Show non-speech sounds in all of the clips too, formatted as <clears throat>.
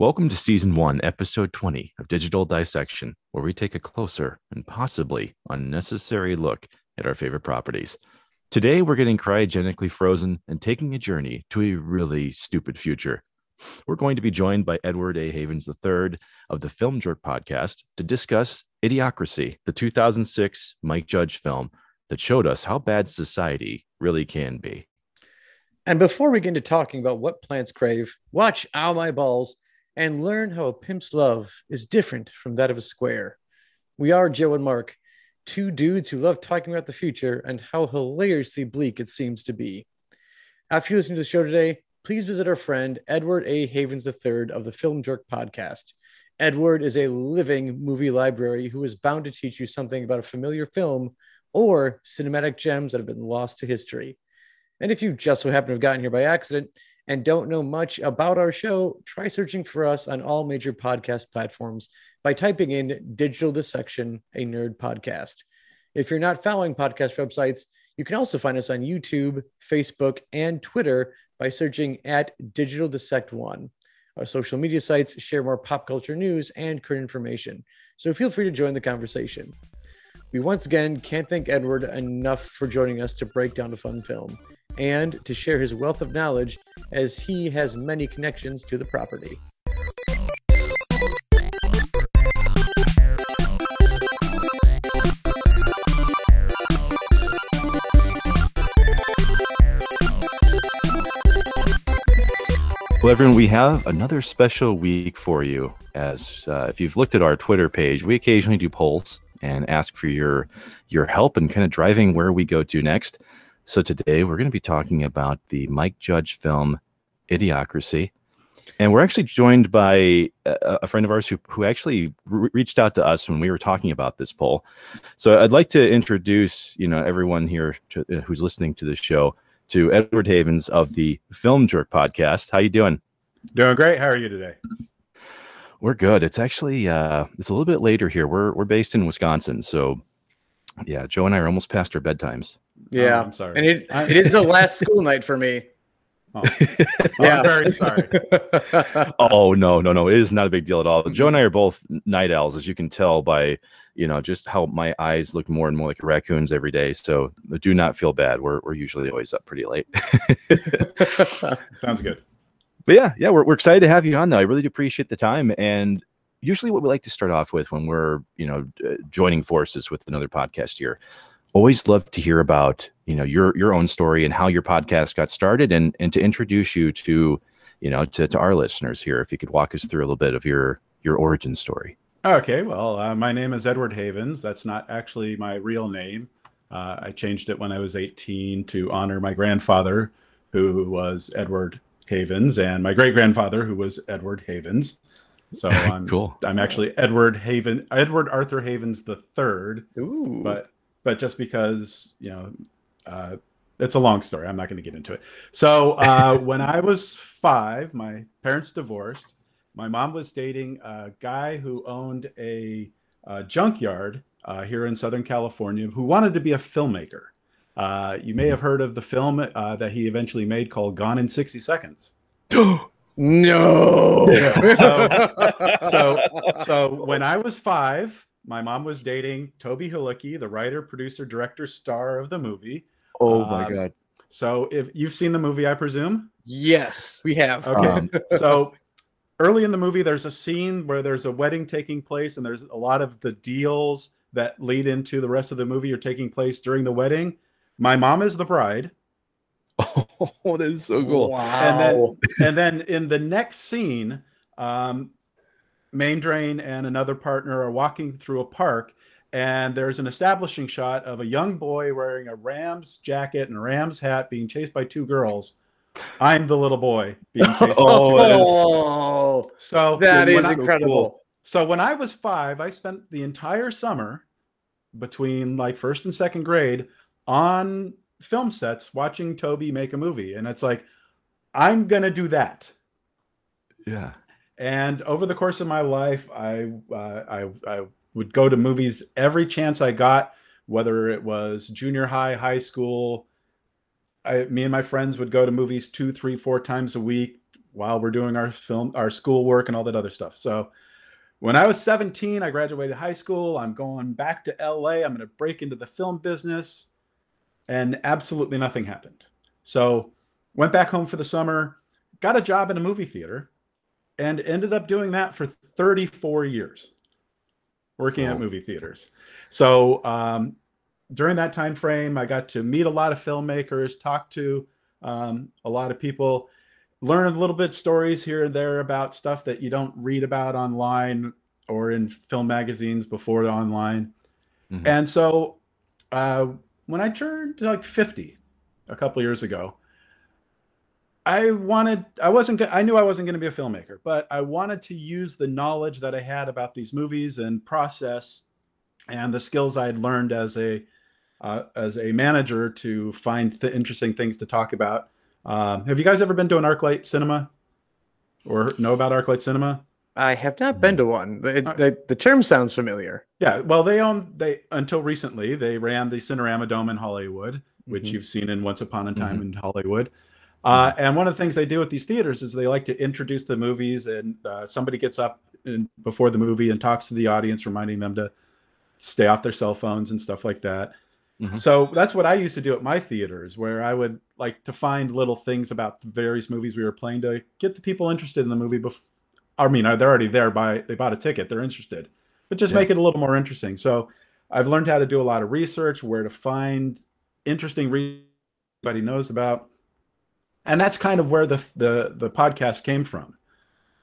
Welcome to Season 1, Episode 20 of Digital Dissection, where we take a closer and possibly unnecessary look at our favorite properties. Today, we're getting cryogenically frozen and taking a journey to a really stupid future. We're going to be joined by Edward A. Havens III of the Film Jerk podcast to discuss Idiocracy, the 2006 Mike Judge film that showed us how bad society really can be. And before we get into talking about what plants crave, watch Ow My Balls and learn how a pimp's love is different from that of a square. We are Joe and Mark, two dudes who love talking about the future and how hilariously bleak it seems to be. After you listen to the show today, please visit our friend Edward A. Havens III of the Film Jerk podcast. Edward is a living movie library who is bound to teach you something about a familiar film or cinematic gems that have been lost to history. And if you just so happen to have gotten here by accident, and don't know much about our show, try searching for us on all major podcast platforms by typing in Digital Dissection, a nerd podcast. If you're not following podcast websites, you can also find us on YouTube, Facebook, and Twitter by searching at Digital Dissect One. Our social media sites share more pop culture news and current information, so feel free to join the conversation. We once again can't thank Edward enough for joining us to break down a fun film and to share his wealth of knowledge as he has many connections to the property. Well, everyone, we have another special week for you. As uh, if you've looked at our Twitter page, we occasionally do polls and ask for your your help in kind of driving where we go to next. So today we're going to be talking about the Mike Judge film Idiocracy. And we're actually joined by a, a friend of ours who, who actually re- reached out to us when we were talking about this poll. So I'd like to introduce, you know, everyone here to, uh, who's listening to this show to Edward Havens of the Film Jerk podcast. How you doing? Doing great. How are you today? We're good. It's actually uh, it's a little bit later here. We're we're based in Wisconsin, so yeah, Joe and I are almost past our bedtimes. Yeah, Oh, I'm sorry. And it, it is the last school night for me. <laughs> Oh. Yeah. I'm very sorry. <laughs> oh no, no, no! It is not a big deal at all. Joe and I are both night owls, as you can tell by you know just how my eyes look more and more like raccoon's every day. So do not feel bad. We're we're usually always up pretty late. <laughs> Sounds good. But yeah, yeah, we're, we're excited to have you on though. I really do appreciate the time. And usually what we like to start off with when we're, you know, uh, joining forces with another podcast here, always love to hear about, you know, your your own story and how your podcast got started and and to introduce you to, you know, to, to our listeners here. If you could walk us through a little bit of your your origin story. Okay. Well, uh, my name is Edward Havens. That's not actually my real name. Uh, I changed it when I was 18 to honor my grandfather, who was Edward Havens, and my great grandfather, who was Edward Havens. So <laughs> I'm Cool. I'm actually Edward Haven, Edward Arthur Havens the third. But but just because you know uh, it's a long story. I'm not going to get into it. So uh, <laughs> when i was five my parents divorced. My mom was dating a guy who owned a, uh junkyard uh, here in southern california who wanted to be a filmmaker. Uh, you may have heard of the film uh, that he eventually made called gone in 60 seconds. <gasps> No. so so <laughs> so when I was five, my mom was dating Toby Halicki, the writer, producer, director, star of the movie. oh my my god. So if you've seen the movie, I presume. yes, we have. Okay. Um, <laughs> so early in the movie, there's a scene where there's a wedding taking place, and there's a lot of the deals that lead into the rest of the movie are taking place during the wedding. My mom is the bride. <laughs> Oh, that is so cool. Wow. And then, and then in the next scene, um, Maindrian and another partner are walking through a park, and there's an establishing shot of a young boy wearing a Rams jacket and a Rams hat being chased by two girls. I'm the little boy being chased. Oh, by two that is- <laughs> oh, girls. oh, so that when is I- incredible. so when I was five, I spent the entire summer between like first and second grade on film sets watching Toby make a movie, and it's like I'm gonna do that. Yeah. And over the course of my life, I, uh, I I would go to movies every chance I got, whether it was junior high, high school. I, me and my friends would go to movies two, three, four times a week. while we're doing our film, our schoolwork, and all that other stuff. So when I was 17, I graduated high school. I'm going back to LA. I'm going to break into the film business. And absolutely nothing happened. So went back home for the summer, got a job in a movie theater, and ended up doing that for 34 years, working at movie theaters. So um, during that time frame, I got to meet a lot of filmmakers, talk to um, a lot of people learn a little bit stories here and there about stuff that you don't read about online or in film magazines before online. Mm-hmm. And so uh, when I turned like 50 a couple years ago, I wanted, I wasn't, I knew I wasn't going to be a filmmaker, but I wanted to use the knowledge that I had about these movies and process and the skills I had learned as a, uh, as a manager to find th- interesting things to talk about um, have you guys ever been to an ArcLight cinema or know about ArcLight cinema? I have not been to one. The, the, the, term sounds familiar. Yeah, well, they own they until recently they ran the Cinerama Dome in Hollywood, which mm-hmm. you've seen in Once Upon a Time mm-hmm. in Hollywood. Uh, and one of the things they do with these theaters is they like to introduce the movies, and uh, somebody gets up in, before the movie and talks to the audience, reminding them to stay off their cell phones and stuff like that. Mm-hmm. So that's what I used to do at my theaters, where I would like to find little things about the various movies we were playing to get the people interested in the movie. Bef- I mean, they're already there by they bought a ticket, they're interested, but just yeah. make it a little more interesting. So I've learned how to do a lot of research, where to find interesting re- everybody knows about, and that's kind of where the the the podcast came from.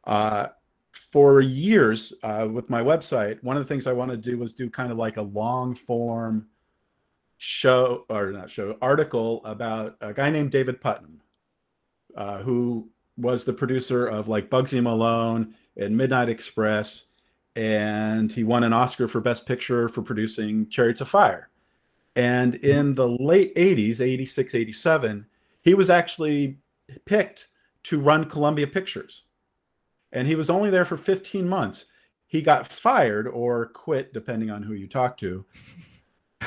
Uh, for years uh, with my website, one of the things I wanted to do was do kind of like a long form show or not show article about a guy named David Puttnam, uh, who was the producer of like Bugsy Malone and Midnight Express, and he won an Oscar for Best Picture for producing Chariots of Fire. And in the late 80s, 86, 87, he was actually picked to run Columbia Pictures. And he was only there for 15 months. He got fired or quit, depending on who you talk to,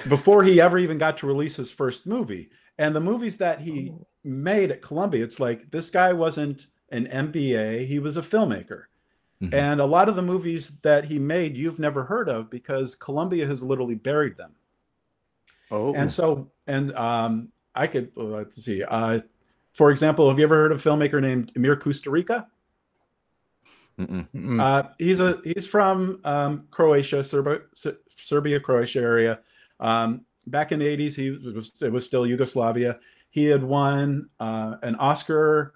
before he ever even got to release his first movie. And the movies that he oh. made at Columbia, it's like this guy wasn't an MBA, he was a filmmaker. Mm-hmm. And a lot of the movies that he made, you've never heard of because Columbia has literally buried them. Oh. And so, and um, I could, let's see. Uh, for example, have you ever heard of a filmmaker named Emir Kusturica? Uh, he's a he's from um, Croatia, Serbia, Serbia, Croatia area. Um, back in the 80s, he was, it was still Yugoslavia. He had won uh, an Oscar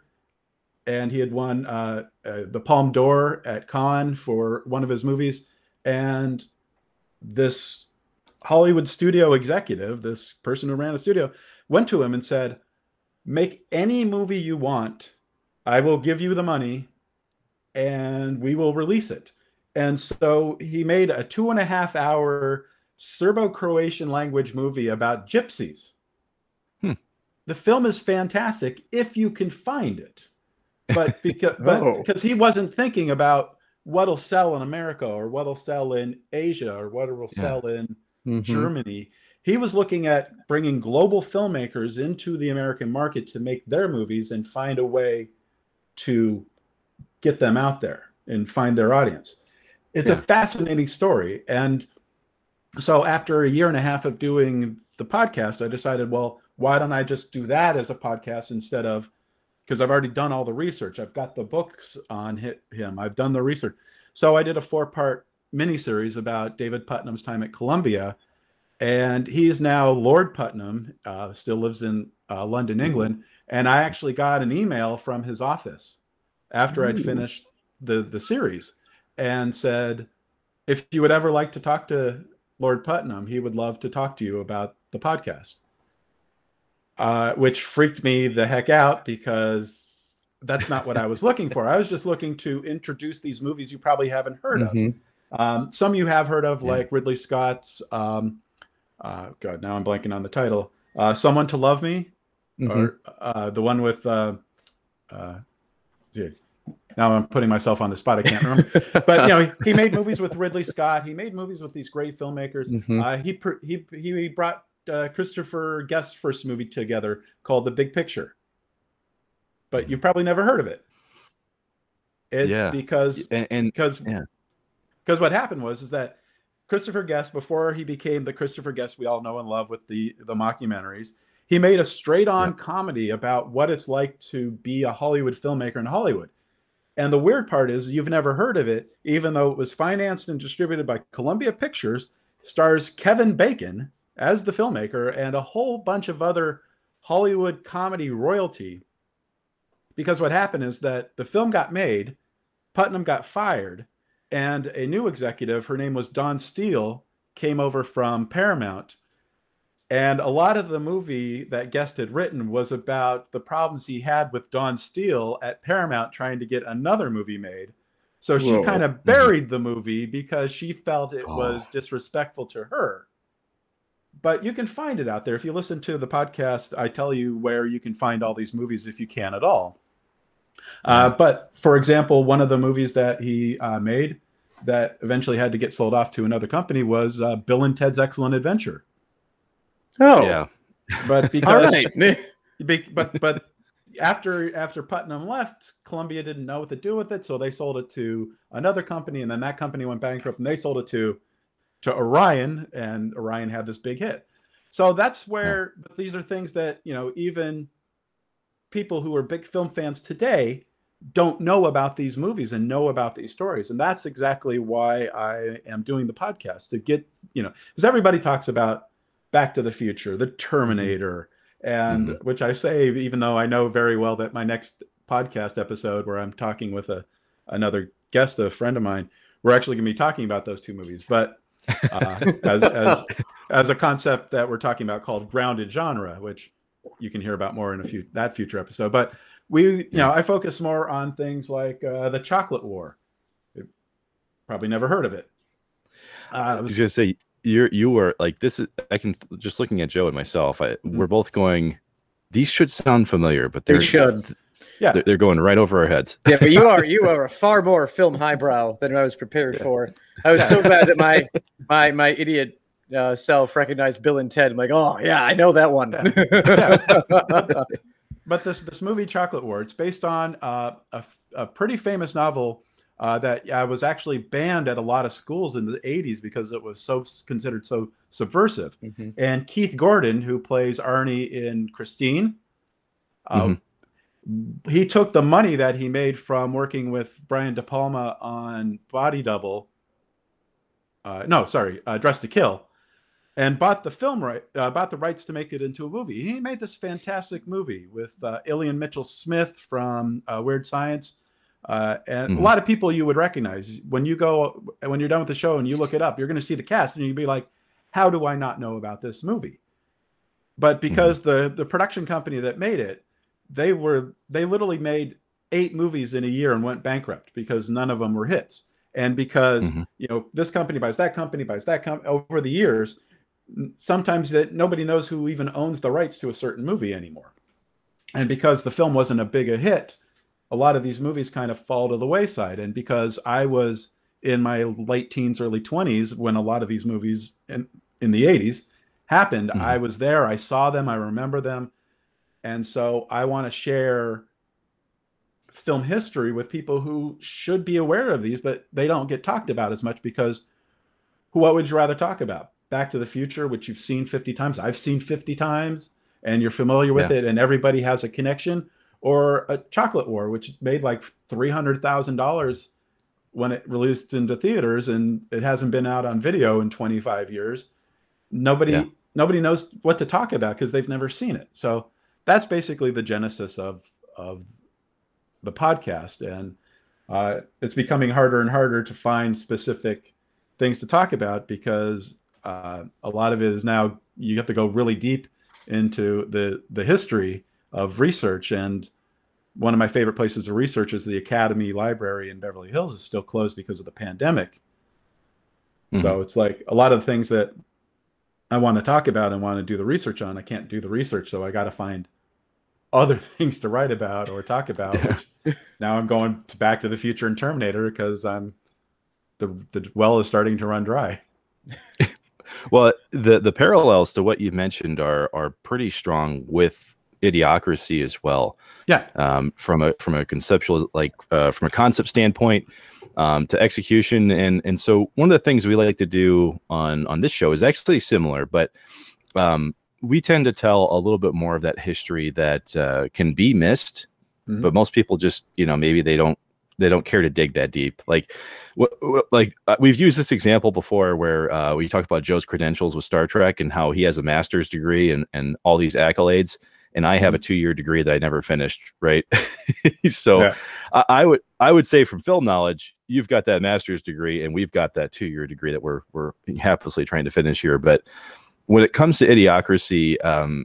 and he had won uh, uh, the Palme d'Or at Cannes for one of his movies. And this Hollywood studio executive, this person who ran a studio, went to him and said, Make any movie you want. I will give you the money and we will release it. And so he made a two and a half hour Serbo-Croatian language movie about gypsies. Hmm. The film is fantastic if you can find it, but <laughs> because but oh. because he wasn't thinking about what'll sell in America or what'll sell in Asia or what will yeah. sell in mm-hmm. Germany. He was looking at bringing global filmmakers into the American market to make their movies and find a way to get them out there and find their audience. It's yeah. a fascinating story. And so after a year and a half of doing the podcast, I decided, well, why don't I just do that as a podcast instead of because I've already done all the research. I've got the books on him. I've done the research. So I did a four-part miniseries about David Puttnam's time at Columbia, and he's now Lord Puttnam, Uh, still lives in uh, London, mm-hmm. England. And I actually got an email from his office after I'd finished the the series, and said, if you would ever like to talk to Lord Puttnam, he would love to talk to you about the podcast. Uh, which freaked me the heck out because that's not what I was looking for. I was just looking to introduce these movies you probably haven't heard mm-hmm. of. Um, some you have heard of, yeah. like Ridley Scott's. Um, uh, God, now I'm blanking on the title. Uh, Someone to Love Me, mm-hmm. or uh, the one with. Uh, uh, now I'm putting myself on the spot. I can't remember, <laughs> but you know, he made movies with Ridley Scott. He made movies with these great filmmakers. Mm-hmm. Uh, he, he he brought uh, Christopher Guest's first movie together called The Big Picture, but you've probably never heard of it. It, Yeah. because and, and because yeah. because what happened was is that Christopher Guest before he became the Christopher Guest we all know and love with the the mockumentaries, he made a straight on Yeah. comedy about what it's like to be a Hollywood filmmaker in Hollywood. And the weird part is you've never heard of it, even though it was financed and distributed by Columbia Pictures, stars Kevin Bacon as the filmmaker and a whole bunch of other Hollywood comedy royalty. Because what happened is that the film got made, Puttnam got fired, and a new executive, her name was Dawn Steel, came over from Paramount. And a lot of the movie that Guest had written was about the problems he had with Dawn Steel at Paramount trying to get another movie made. So she Whoa. kind of buried the movie because she felt it Oh. was disrespectful to her. But you can find it out there. If you listen to the podcast, I tell you where you can find all these movies if you can at all. Uh, but for example, one of the movies that he uh, made that eventually had to get sold off to another company was uh, Bill and Ted's Excellent Adventure. Oh, yeah. But <laughs> because right. <laughs> be- but but after after Puttnam left, Columbia didn't know what to do with it, so they sold it to another company, and then that company went bankrupt, and they sold it to to Orion, and Orion had this big hit. So that's where but these are things that you know even people who are big film fans today don't know about these movies and know about these stories. And that's exactly why i am doing the podcast to get you know because everybody talks about back to the future the terminator and which i say even though i know very well that my next podcast episode where i'm talking with a another guest a friend of mine we're actually going to be talking about those two movies. But uh, as, as <laughs> as a concept that we're talking about called grounded genre which you can hear about more in a few that future episode. But we you know i focus more on things like uh, the chocolate war You probably never heard of it uh, I was was- gonna say you're you were like this is I can just looking at Joe and myself. I, Mm-hmm. We're both going. These should sound familiar, but they're We should. Yeah. they're, they're going right over our heads. Yeah, but you are <laughs> you are a far more film highbrow than I was prepared Yeah. for. I was so glad that my <laughs> my my idiot uh, self recognized Bill and Ted. I'm like, oh yeah, I know that one. <laughs> but this this movie Chocolate War, it's based on uh, a, a pretty famous novel uh, that uh, was actually banned at a lot of schools in the 80s because it was so considered so subversive. Mhm. And Keith Gordon, who plays Arnie in Christine, uh, he took the money that he made from working with Brian De Palma on Body Double. Uh, no, sorry, uh, Dress to Kill, and bought the film right, uh, bought the rights to make it into a movie. He made this fantastic movie with uh, Ilan Mitchell Smith from uh, Weird Science, uh, and Mhm. a lot of people you would recognize when you go when you're done with the show and you look it up. You're going to see the cast and you'd be like, "How do I not know about this movie?" But because the the production company that made it, they were they literally made eight movies in a year and went bankrupt because none of them were hits. And because Mhm. you know this company buys that company buys that company over the years, sometimes that nobody knows who even owns the rights to a certain movie anymore. And because the film wasn't a big a hit, a lot of these movies kind of fall to the wayside. And because I was in my late teens, early 20s when a lot of these movies in, in the 80s happened, Mhm. I was there, I saw them, I remember them. And so I want to share film history with people who should be aware of these, but they don't get talked about as much because who, what would you rather talk about? Back to the Future, which you've seen 50 times, I've seen 50 times, and you're familiar with Yeah. it, and everybody has a connection, or a Chocolate War, which made like $300,000 when it released into theaters, and it hasn't been out on video in 25 years. Nobody, Yeah. nobody knows what to talk about because they've never seen it. So that's basically the genesis of of the podcast, and uh, it's becoming harder and harder to find specific things to talk about because uh, a lot of it is now you have to go really deep into the the history of research. And one of my favorite places to research is the academy library in beverly hills. Is still closed because of the pandemic. So it's like a lot of the things that i want to talk about and want to do the research on i can't do the research. So i got to find other <laughs> things to write about or talk about Yeah. now i'm going to back to the future and terminator because i'm the the well is starting to run dry <laughs> Well, the the parallels to what you mentioned are are pretty strong with idiocracy as well. Yeah. Um, from a from a conceptual like uh, from a concept standpoint um, to execution and and so one of the things we like to do on on this show is actually similar, but um, we tend to tell a little bit more of that history that uh, can be missed, mm-hmm. but most people just you know maybe they don't they don't care to dig that deep. Like, what, what like uh, we've used this example before, where uh, we talked about Joe's credentials with Star Trek and how he has a master's degree and and all these accolades, and I have a mm-hmm. two year degree that I never finished. Right, <laughs> so yeah. I, I, would I would say from film knowledge, you've got that master's degree, and we've got that two year degree that we're we're haplessly trying to finish here. But when it comes to idiocracy, um,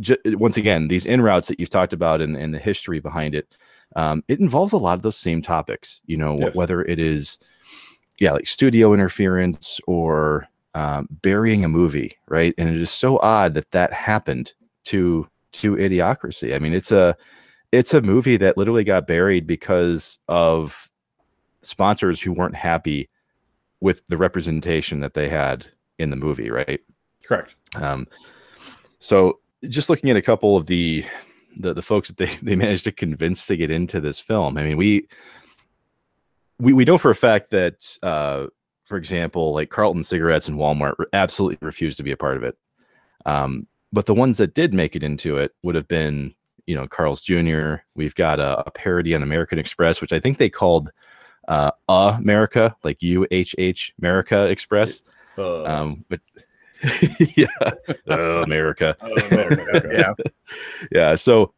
j- once again, these in routes that you've talked about and, and the history behind it um, it involves a lot of those same topics. You know, yes. whether it is yeah, like studio interference or um, burying a movie, right? And it is so odd that that happened to to Idiocracy. I mean, it's a it's a movie that literally got buried because of sponsors who weren't happy with the representation that they had in the movie, right? Correct. Um, so just looking at a couple of the the the folks that they <laughs> they managed to convince to get into this film. I mean, we we we know for a fact that uh, for example, like Carlton cigarettes and Walmart absolutely refused to be a part of it. Um, but the ones that did make it into it would have been, you know, Carl's Jr. We've got a, a parody on American Express, which I think they called uh, America, like U H H America Express. Uh, um, but <laughs> yeah, oh, America. Oh, America. <laughs> yeah, yeah. So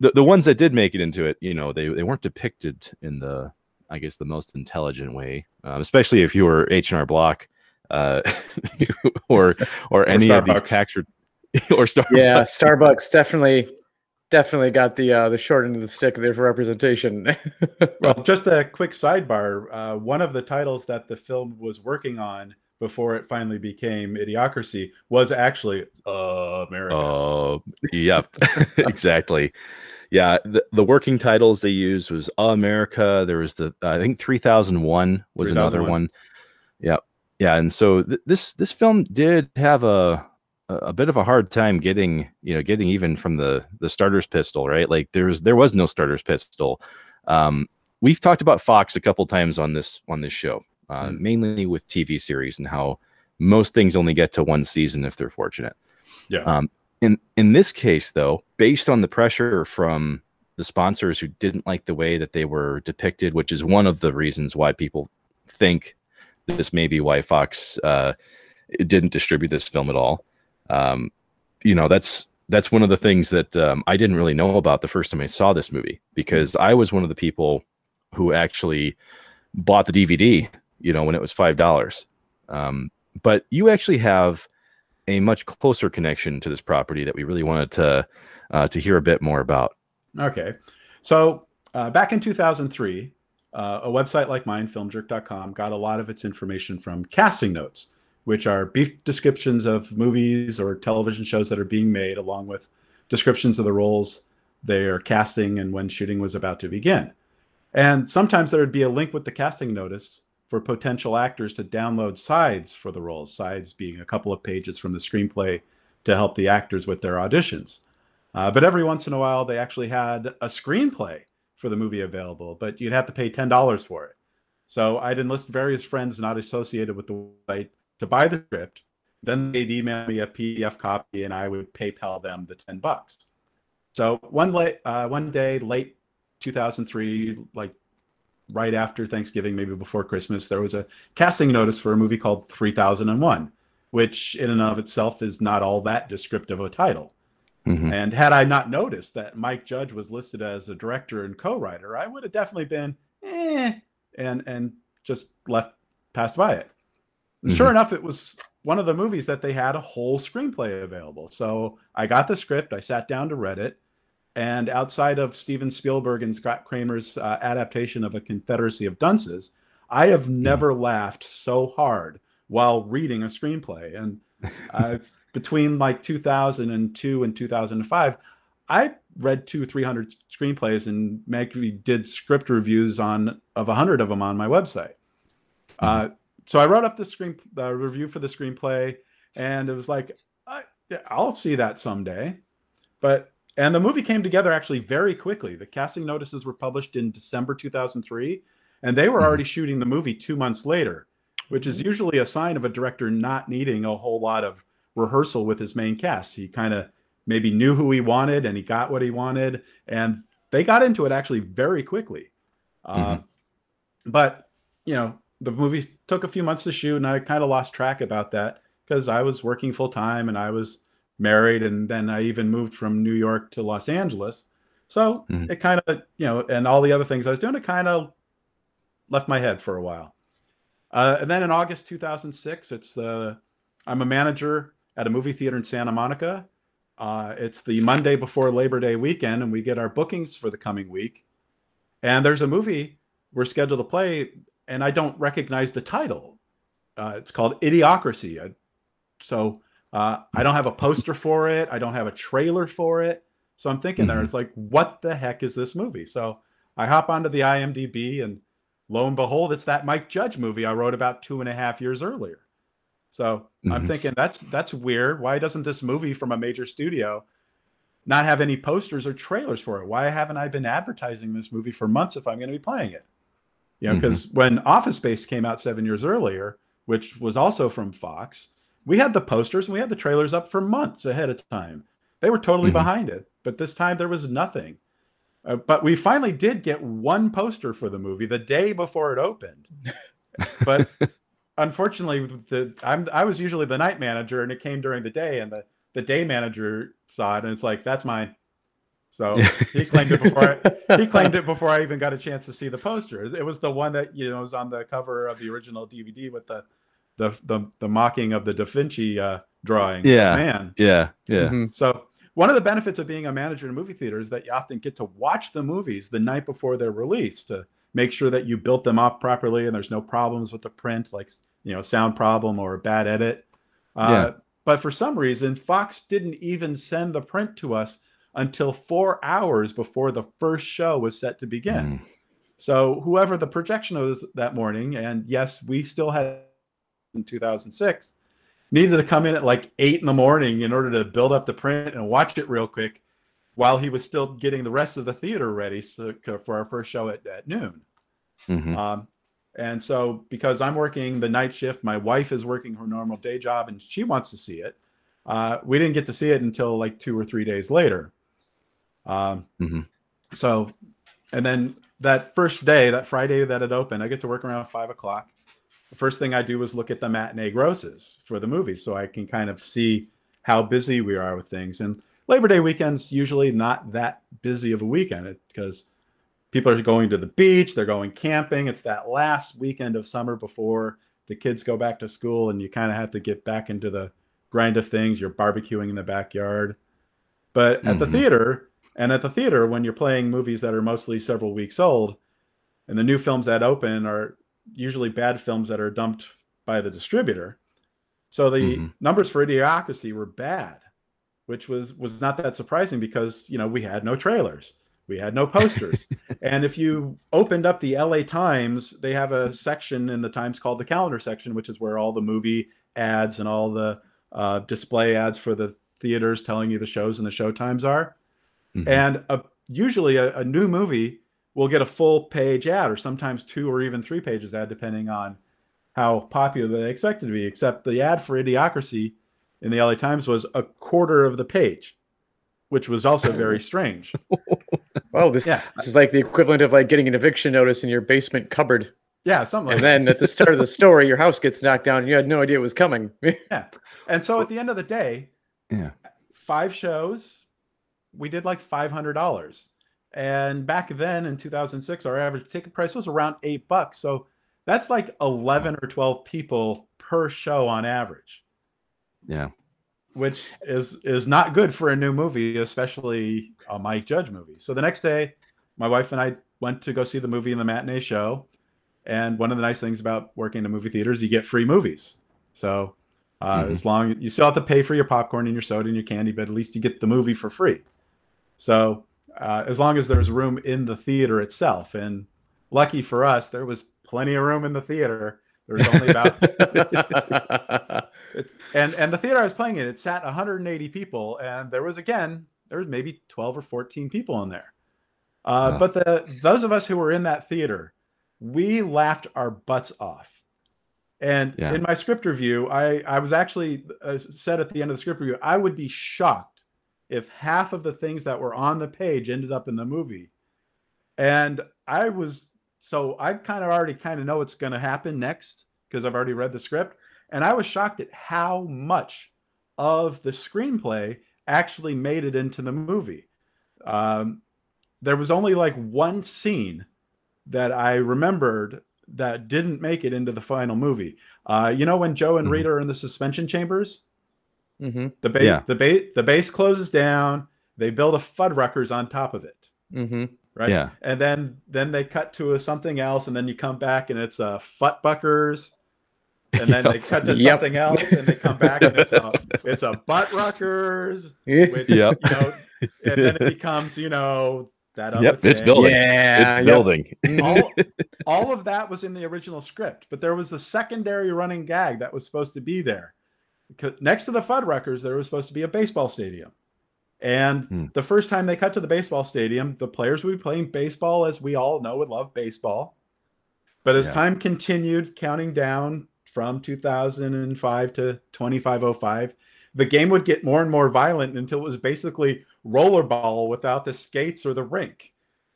the the ones that did make it into it, you know, they they weren't depicted in the, I guess, the most intelligent way. Um, especially if you were H and R Block, uh, <laughs> or or any of these tax or, or Starbucks. Yeah, Starbucks definitely definitely got the uh, the short end of the stick there for representation. well, just a quick sidebar. Uh, one of the titles that the film was working on before it finally became idiocracy was actually uh, America. Uh, yep, <laughs> exactly. Yeah, the, the working titles they used was uh, America. There was the I think 3001 was 3001. another one. Yeah. Yeah, and so th- this this film did have a a bit of a hard time getting, you know, getting even from the the starter's pistol, right? Like there was there was no starter's pistol. Um, we've talked about Fox a couple times on this on this show uh, mm. mainly with TV series and how most things only get to one season if they're fortunate. Yeah. Um, in in this case, though, based on the pressure from the sponsors who didn't like the way that they were depicted, which is one of the reasons why people think this may be why Fox uh, didn't distribute this film at all. Um, you know, that's that's one of the things that um, I didn't really know about the first time I saw this movie because I was one of the people who actually bought the DVD you know, when it was five dollars. Um, but you actually have a much closer connection to this property that we really wanted to uh, to hear a bit more about. Okay, so uh, back in 2003, uh, a website like mine, FilmJerk.com, got a lot of its information from casting notes, which are brief descriptions of movies or television shows that are being made, along with descriptions of the roles they are casting and when shooting was about to begin. And sometimes there would be a link with the casting notice for potential actors to download sides for the roles, sides being a couple of pages from the screenplay to help the actors with their auditions. Uh, but every once in a while, they actually had a screenplay for the movie available, but you'd have to pay $10 for it. So I'd enlist various friends not associated with the site to buy the script. Then they'd email me a PDF copy and I would PayPal them the 10 bucks. So one, late, uh, one day, late 2003, like right after Thanksgiving, maybe before Christmas, there was a casting notice for a movie called 3001, which in and of itself is not all that descriptive of a title. Mm-hmm. And had I not noticed that Mike Judge was listed as a director and co-writer, I would have definitely been eh, and and just left passed by it. Mm-hmm. Sure enough, it was one of the movies that they had a whole screenplay available. So I got the script, I sat down to read it, and outside of Steven Spielberg and Scott Kramer's uh, adaptation of A Confederacy of Dunces, I have never laughed so hard while reading a screenplay. And <laughs> uh, between like 2002 and 2005, I read two, 300 screenplays and maybe did script reviews on of 100 of them on my website. Mm-hmm. Uh, so I wrote up the screen the review for the screenplay, and it was like, I, I'll see that someday. But and the movie came together actually very quickly. The casting notices were published in December 2003, and they were Mhm. already shooting the movie two months later, which is usually a sign of a director not needing a whole lot of rehearsal with his main cast. He kind of maybe knew who he wanted and he got what he wanted, and they got into it actually very quickly. Uh, but you know, the movie took a few months to shoot, and I kind of lost track about that because I was working full time and I was married, and then I even moved from New York to Los Angeles. So Mhm. it kind of, you know, and all the other things I was doing, it kind of left my head for a while. Uh, and then in August 2006, it's the I'm a manager at a movie theater in Santa Monica. Uh, it's the Monday before Labor Day weekend, and we get our bookings for the coming week. And there's a movie we're scheduled to play, and I don't recognize the title. Uh, it's called Idiocracy. I, so uh, I don't have a poster for it. I don't have a trailer for it. So I'm thinking there, Mhm. it's like, what the heck is this movie? So I hop onto the IMDb, and lo and behold, it's that Mike Judge movie I wrote about two and a half years earlier. So I'm Mhm. thinking that's that's weird. Why doesn't this movie from a major studio not have any posters or trailers for it? Why haven't I been advertising this movie for months if I'm going to be playing it? You know, because when Office Space came out seven years earlier, which was also from Fox, we had the posters and we had the trailers up for months ahead of time. They were totally Mhm. behind it, but this time there was nothing. Uh, but we finally did get one poster for the movie the day before it opened. <laughs> But unfortunately, the I'm I was usually the night manager, and it came during the day, and the the day manager saw it, and it's like that's mine. So <laughs> he claimed it before I, he claimed it before I even got a chance to see the poster. It was the one that you know was on the cover of the original DVD with the the the, the mocking of the Da Vinci uh, drawing. Yeah. man. yeah, yeah. Mhm. So one of the benefits of being a manager in a movie theater is that you often get to watch the movies the night before they're released to make sure that you built them up properly and there's no problems with the print, like you know, sound problem or a bad edit. Uh, Yeah. But for some reason, Fox didn't even send the print to us until four hours before the first show was set to begin. Mm. So whoever the projection was that morning, and yes, we still had in 2006, needed to come in at like eight in the morning in order to build up the print and watch it real quick, while he was still getting the rest of the theater ready so, for our first show at, at noon. Mhm. Um, and so because I'm working the night shift, my wife is working her normal day job, and she wants to see it. Uh, we didn't get to see it until like two or three days later. Um, Mhm. So, and then that first day, that Friday that it opened, I get to work around five o'clock. The first thing I do is look at the matinee grosses for the movie, so I can kind of see how busy we are with things. And Labor Day weekend's usually not that busy of a weekend because people are going to the beach, they're going camping. It's that last weekend of summer before the kids go back to school, and you kind of have to get back into the grind of things. You're barbecuing in the backyard. But at the Mhm. theater, and at the theater, when you're playing movies that are mostly several weeks old, and the new films that open are usually bad films that are dumped by the distributor. So the Mhm. numbers for Idiocracy were bad, which was was not that surprising because you know we had no trailers, we had no posters, <laughs> and if you opened up the LA Times, they have a section in the Times called the calendar section, which is where all the movie ads and all the uh, display ads for the theaters telling you the shows and the show times are. Mhm. And a, usually a, a new movie will get a full page ad or sometimes two or even three pages ad, depending on how popular they expect it to be. Except the ad for Idiocracy in the LA Times was a quarter of the page, which was also very <laughs> strange. well, this, Yeah. this is like the equivalent of like getting an eviction notice in your basement cupboard. Yeah, something like And that. then at the start of the <laughs> story, your house gets knocked down and you had no idea it was coming. <laughs> yeah, And so at the end of the day, Yeah. five shows, we did like five hundred dollars. And back then in 2006, our average ticket price was around eight bucks. So that's like 11 or 12 people per show on average, Yeah. which is is not good for a new movie, especially a Mike Judge movie. So the next day, my wife and I went to go see the movie in the matinee show. And one of the nice things about working in a movie theater is you get free movies. So uh, Mhm. as long you still have to pay for your popcorn and your soda and your candy, but at least you get the movie for free. So uh, as long as there's room in the theater itself, and lucky for us, there was plenty of room in the theater. There was only about <laughs> it's, and and the theater I was playing in, it sat 180 people, and there was again there was maybe 12 or 14 people in there. Uh. But the those of us who were in that theater, we laughed our butts off. And yeah. in my script review, I, I was actually uh, said at the end of the script review, I would be shocked if half of the things that were on the page ended up in the movie. And I was so I kind of already kind of know what's going to happen next because I've already read the script. And I was shocked at how much of the screenplay actually made it into the movie. Um, there was only like one scene that I remembered that didn't make it into the final movie. Uh, you know when Joe and mm-hmm. Rita are in the suspension chambers? Mm-hmm. The base, yeah. the base, the base closes down. They build a Fuddruckers on top of it. Mm-hmm. Right. Yeah. And then then they cut to a, something else, and then you come back and it's a Futtbuckers. And then <laughs> they cut to yep. something else, and they come back and it's a it's a butt ruckers. Which, yep. you know, and then it becomes you know that other yep, thing. it's building. Yeah, it's yep. building. all, all of that was in the original script, but there was the secondary running gag that was supposed to be there. Next to the Fuddruckers, there was supposed to be a baseball stadium. And hmm. the first time they cut to the baseball stadium, the players would be playing baseball as we all know and love baseball. But as yeah. time continued, counting down from 2005 to 2505, the game would get more and more violent until it was basically rollerball without the skates or the rink.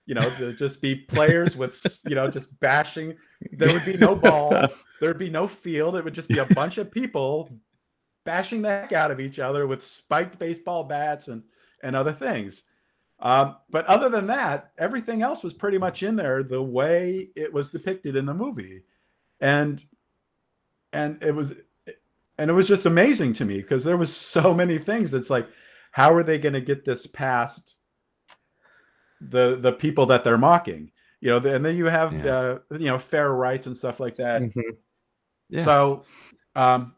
You know, there'd just be players with, you know, just bashing. There would be no ball. <laughs> There'd be no field. It would just be a bunch of people bashing the heck out of each other with spiked baseball bats and and other things. Um, but other than that, everything else was pretty much in there the way it was depicted in the movie, and and it was and it was just amazing to me because there was so many things. It's like how are they going to get this past the the people that they're mocking? You know, and then you have yeah. uh, you know fair rights and stuff like that. Mm-hmm. Yeah. So, um,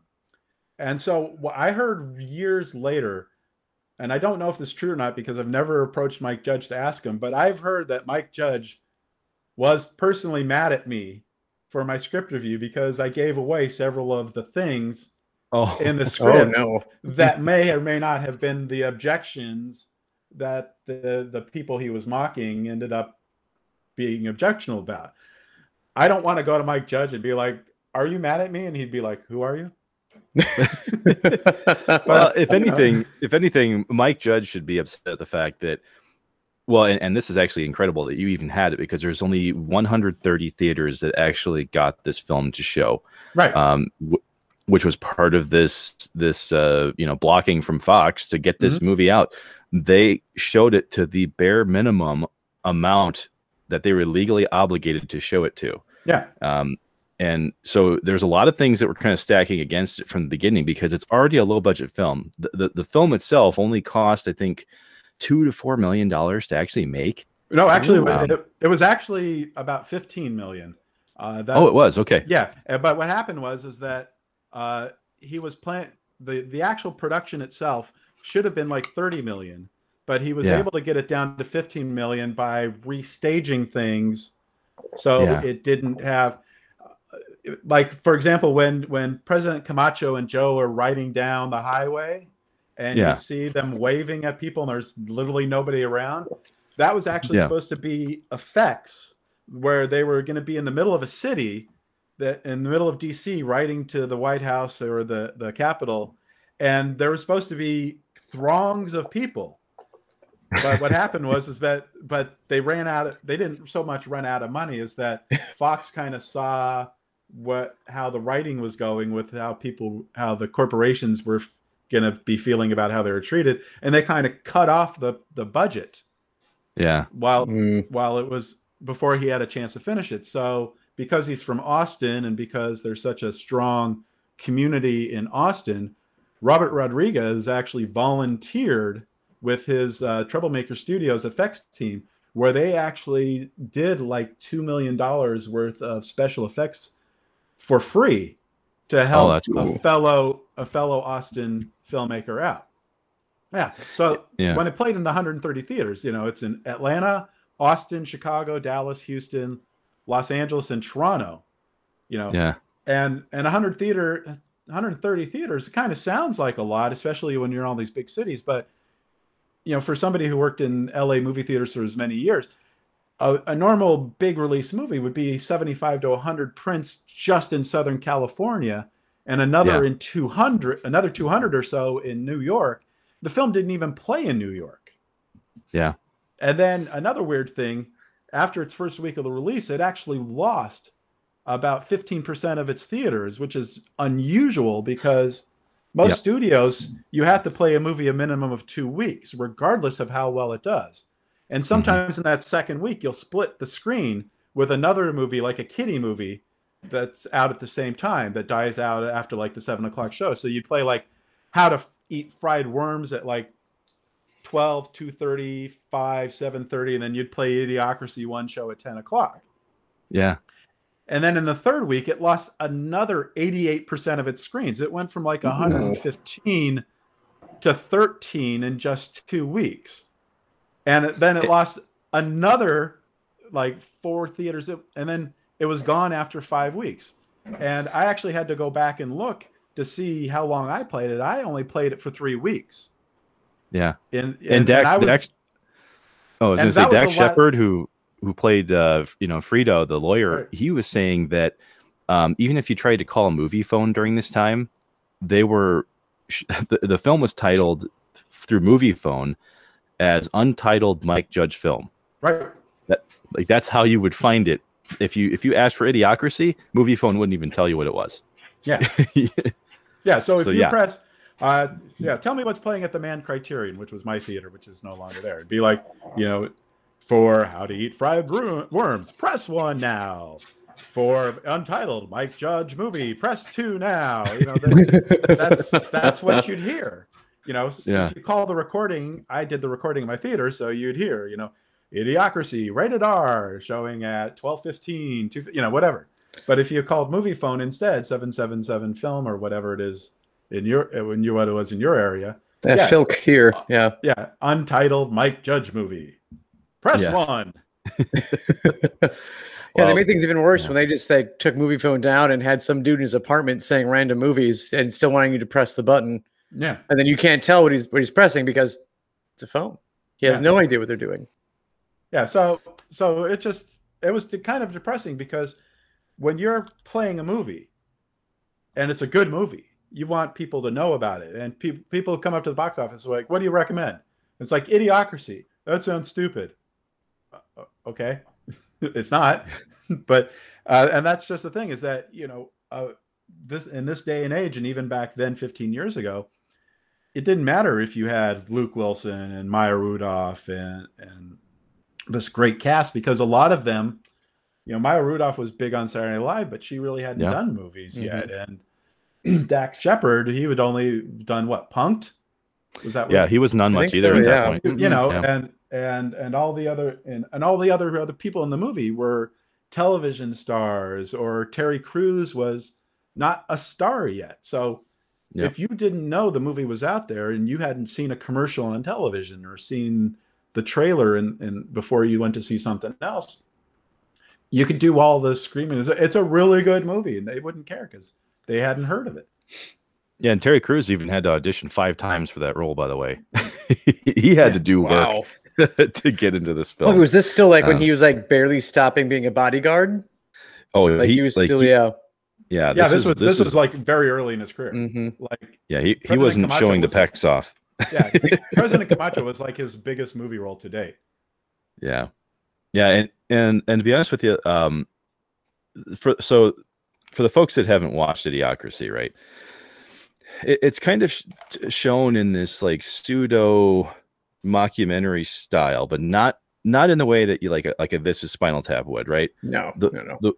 and so what I heard years later, and I don't know if this is true or not because I've never approached Mike Judge to ask him, but I've heard that Mike Judge was personally mad at me for my script review because I gave away several of the things oh. in the <laughs> oh, script oh, no. that may or may not have been the objections that the the people he was mocking ended up being objectionable about. I don't want to go to Mike Judge and be like, "Are you mad at me?" And he'd be like, "Who are you?" <laughs> well, if anything, if anything, Mike Judge should be upset at the fact that well, and, and, this is actually incredible that you even had it because there's only 130 theaters that actually got this film to show. Right. Um, which was part of this this uh, you know blocking from Fox to get this mm-hmm. movie out. They showed it to the bare minimum amount that they were legally obligated to show it to. Yeah. Um, and so there's a lot of things that were kind of stacking against it from the beginning because it's already a low budget film. The, the, the film itself only cost, I think, two to four million dollars to actually make. No, actually, um, it, it, was actually about 15 million. Uh, that, oh, it was okay. Yeah, but what happened was is that uh, he was playing the the actual production itself should have been like 30 million, but he was yeah. able to get it down to 15 million by restaging things, so yeah. it didn't have like for example when when President Camacho and Joe are riding down the highway and yeah. you see them waving at people and there's literally nobody around. That was actually supposed to be effects where they were going to be in the middle of a city that in the middle of DC riding to the White House or the, the Capitol, and there was supposed to be throngs of people. But what happened was is that but they ran out of they didn't so much run out of money is that <laughs> Fox kind of saw what how the writing was going with how people how the corporations were going to be feeling about how they were treated and they kind of cut off the the budget. Yeah. While mm. while it was before he had a chance to finish it. So because he's from Austin and because there's such a strong community in Austin, Robert Rodriguez actually volunteered with his uh, Troublemaker Studios effects team, where they actually did like $2 million worth of special effects for free to oh, help oh, cool. a fellow a fellow Austin filmmaker out. Yeah. So yeah. when it played in the 130 theaters, you know, it's in Atlanta, Austin, Chicago, Dallas, Houston, Los Angeles and Toronto. You know, yeah, and and 100 theater, 130 theaters. It kind of sounds like a lot, especially when you're in all these big cities. But you know, for somebody who worked in LA movie theaters for as many years, a, a normal big release movie would be 75 to 100 prints just in Southern California and another Yeah. in 200, another 200 or so in New York. The film didn't even play in New York. Yeah. And then another weird thing, after its first week of the release, it actually lost about 15% of its theaters, which is unusual because most Yep. studios, you have to play a movie a minimum of two weeks, regardless of how well it does. And mm-hmm. sometimes in that second week, you'll split the screen with another movie, like a kiddie movie, that's out at the same time that dies out after like the seven o'clock show. So you play like How to Eat Fried Worms at like 12, 2.30, 5, 7.30, and then you'd play Idiocracy one show at 10 o'clock. Yeah. And then in the third week, it lost another 88% of its screens. It went from like 115 to 13 in just two weeks. And it- then it lost another like four theaters. And then it was gone after five weeks. And I actually had to go back and look to see how long I played it. I only played it for three weeks. Yeah. And, And, Dak, I was- Dak Oh, I was and gonna say that Dak a lot- Shepard, who who played uh, you know Frito, the lawyer. Right. He was saying that um, even if you tried to call a movie phone during this time, they were <laughs> the, the film was titled through movie phone as untitled Mike Judge film. right. That Like that's how you would find it. If you if you asked for Idiocracy, movie phone wouldn't even tell you what it was. Yeah. <laughs> Yeah. So if So, you yeah. press, uh, yeah, tell me what's playing at the Mann Criterion, which was my theater, which is no longer there. It'd be like, you know, for How to Eat Fried Wor- Worms, press one now. For Untitled Mike Judge movie, press two now. You know, that, that's that's what you'd hear. You know, so Yeah. if you call the recording, I did the recording in my theater, so you'd hear, you know, Idiocracy, rated R, showing at twelve fifteen, two, you know, whatever. But if you called movie phone instead, seven seven seven film or whatever it is in your uh, when you what it was in your area, That Yeah. Filk here. Yeah. yeah, untitled Mike Judge movie, press Yeah. one. <laughs> Yeah, they Well, made things even worse yeah. when they just like took movie phone down and had some dude in his apartment saying random movies and still wanting you to press the button, Yeah, and then you can't tell what he's what he's pressing because it's a phone. He has Yeah. no idea what they're doing. yeah. So so it just it was kind of depressing because when you're playing a movie and it's a good movie, you want people to know about it, and pe- people come up to the box office like, "What do you recommend?" It's like Idiocracy. That sounds stupid. Uh, uh, okay, <laughs> it's not, <laughs> but uh, and that's just the thing is that you know uh, this in this day and age, and even back then, 15 years ago, it didn't matter if you had Luke Wilson and Maya Rudolph and and this great cast because a lot of them, you know, Maya Rudolph was big on Saturday Night Live, but she really hadn't Yeah. done movies Mhm. yet. And <clears throat> Dax Shepard, he had only done what Punk'd. Was that what- yeah, he was none I much either so, at that yeah. point. you know, Yeah. and and and all the other and, and all the other other people in the movie were television stars, or Terry Crews was not a star yet. So Yeah. if you didn't know the movie was out there and you hadn't seen a commercial on television or seen the trailer and, and before you went to see something else, you could do all the screaming. It's a, it's a really good movie, and they wouldn't care because they hadn't heard of it. Yeah, and Terry Crews even had to audition five times for that role. By the way, <laughs> he had to do Wow. work <laughs> to get into this Oh, film. was this still like when Um, he was like barely stopping being a bodyguard? oh, Like he, was still, yeah. Yeah. yeah, this, is- was this, is- was like very early in his career. hmm Like yeah. He, he President wasn't Camacho showing the was like- pecs off. yeah, <laughs> President Camacho was like his biggest movie role to date. Yeah, yeah, and and and to be honest with you, um, for so for the folks that haven't watched Idiocracy, right? It, it's kind of sh- shown in this like pseudo mockumentary style, but not not in the way that you like a, like a This Is Spinal Tap would, right? No, The- no, no. the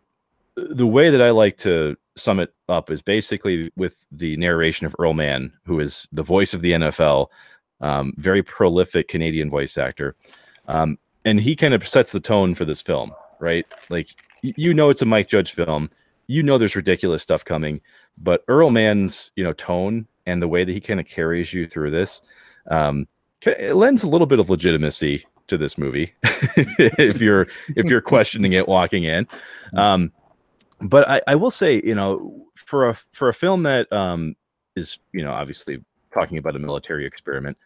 the way that I like to sum it up is basically with the narration of Earl Mann, who is the voice of the NFL, um, very prolific Canadian voice actor, um, and he kind of sets the tone for this film, right? Like you know, it's a Mike Judge film, you know, there's ridiculous stuff coming, but Earl Mann's you know tone and the way that he kind of carries you through this, um, it lends a little bit of legitimacy to this movie <laughs> if you're if you're questioning it walking in. Um, but I, I will say, you know, for a for a film that um, is, you know, obviously talking about a military experiment,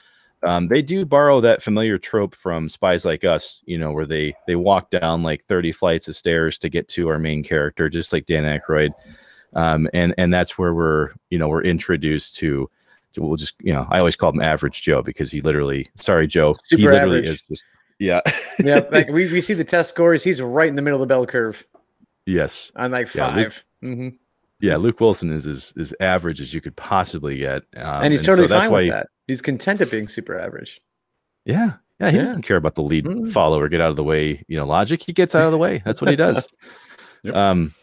um, they do borrow that familiar trope from Spies Like Us, you know, where they they walk down like 30 flights of stairs to get to our main character, just like Dan Aykroyd. Um, and and that's where we're you know we're introduced to, to we'll just you know I always call him Average Joe because he literally sorry Joe Super he literally average. is just yeah <laughs> yeah, like we, we see the test scores. He's right in the middle of the bell curve yes on like Yeah, Luke- 5 Mhm. yeah Luke Wilson is as as average as you could possibly get um, and he's so totally that's fine why with that. He's content at being super average. Yeah. Yeah. He Yeah. doesn't care about the lead Mm. follower, get out of the way, you know, logic. He gets out of the way. That's what he does. <laughs> <laughs> Yep. Um,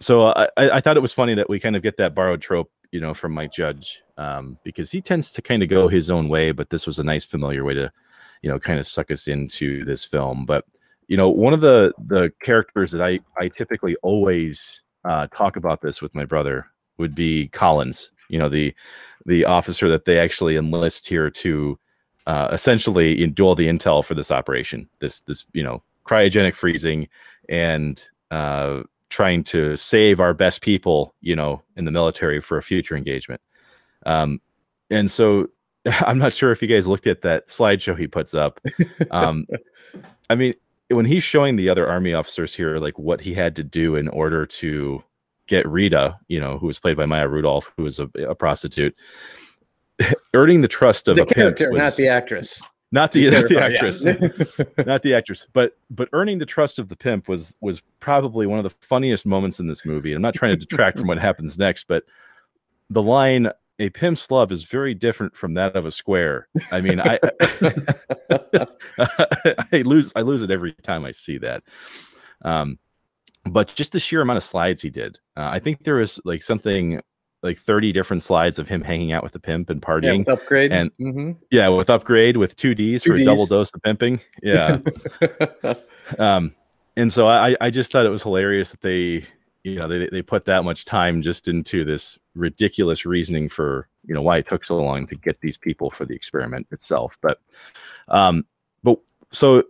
so I, I I thought it was funny that we kind of get that borrowed trope, you know, from Mike Judge, um, because he tends to kind of go his own way, but this was a nice familiar way to, you know, kind of suck us into this film. But you know, one of the the characters that I I typically always uh, talk about this with my brother would be Collins. You know, the the officer that they actually enlist here to uh, essentially do all the intel for this operation. This this you know cryogenic freezing and uh, trying to save our best people, you know, in the military for a future engagement. Um, and so <laughs> I'm not sure if you guys looked at that slideshow he puts up. <laughs> Um, I mean, when he's showing the other army officers here, like what he had to do in order to get Rita, you know, who was played by Maya Rudolph, who was a, a prostitute, <laughs> earning the trust of the a pimp character, not the actress. not the, not the actress, yeah. <laughs> not the actress, but but earning the trust of the pimp was was probably one of the funniest moments in this movie. I'm not trying to detract from what happens next, but the line "a pimp's love is very different from that of a square." I mean, I <laughs> I lose I lose it every time I see that. Um, but just the sheer amount of slides he did, uh, I think there was like something like 30 different slides of him hanging out with the pimp and yeah, partying. with upgrade. and- Mhm. Yeah, with upgrade with two Ds Two for a double dose of pimping. <laughs> Yeah. um, and so I, I just thought it was hilarious that they, you know, they, they put that much time just into this ridiculous reasoning for, you know, why it took so long to get these people for the experiment itself. But, um, but so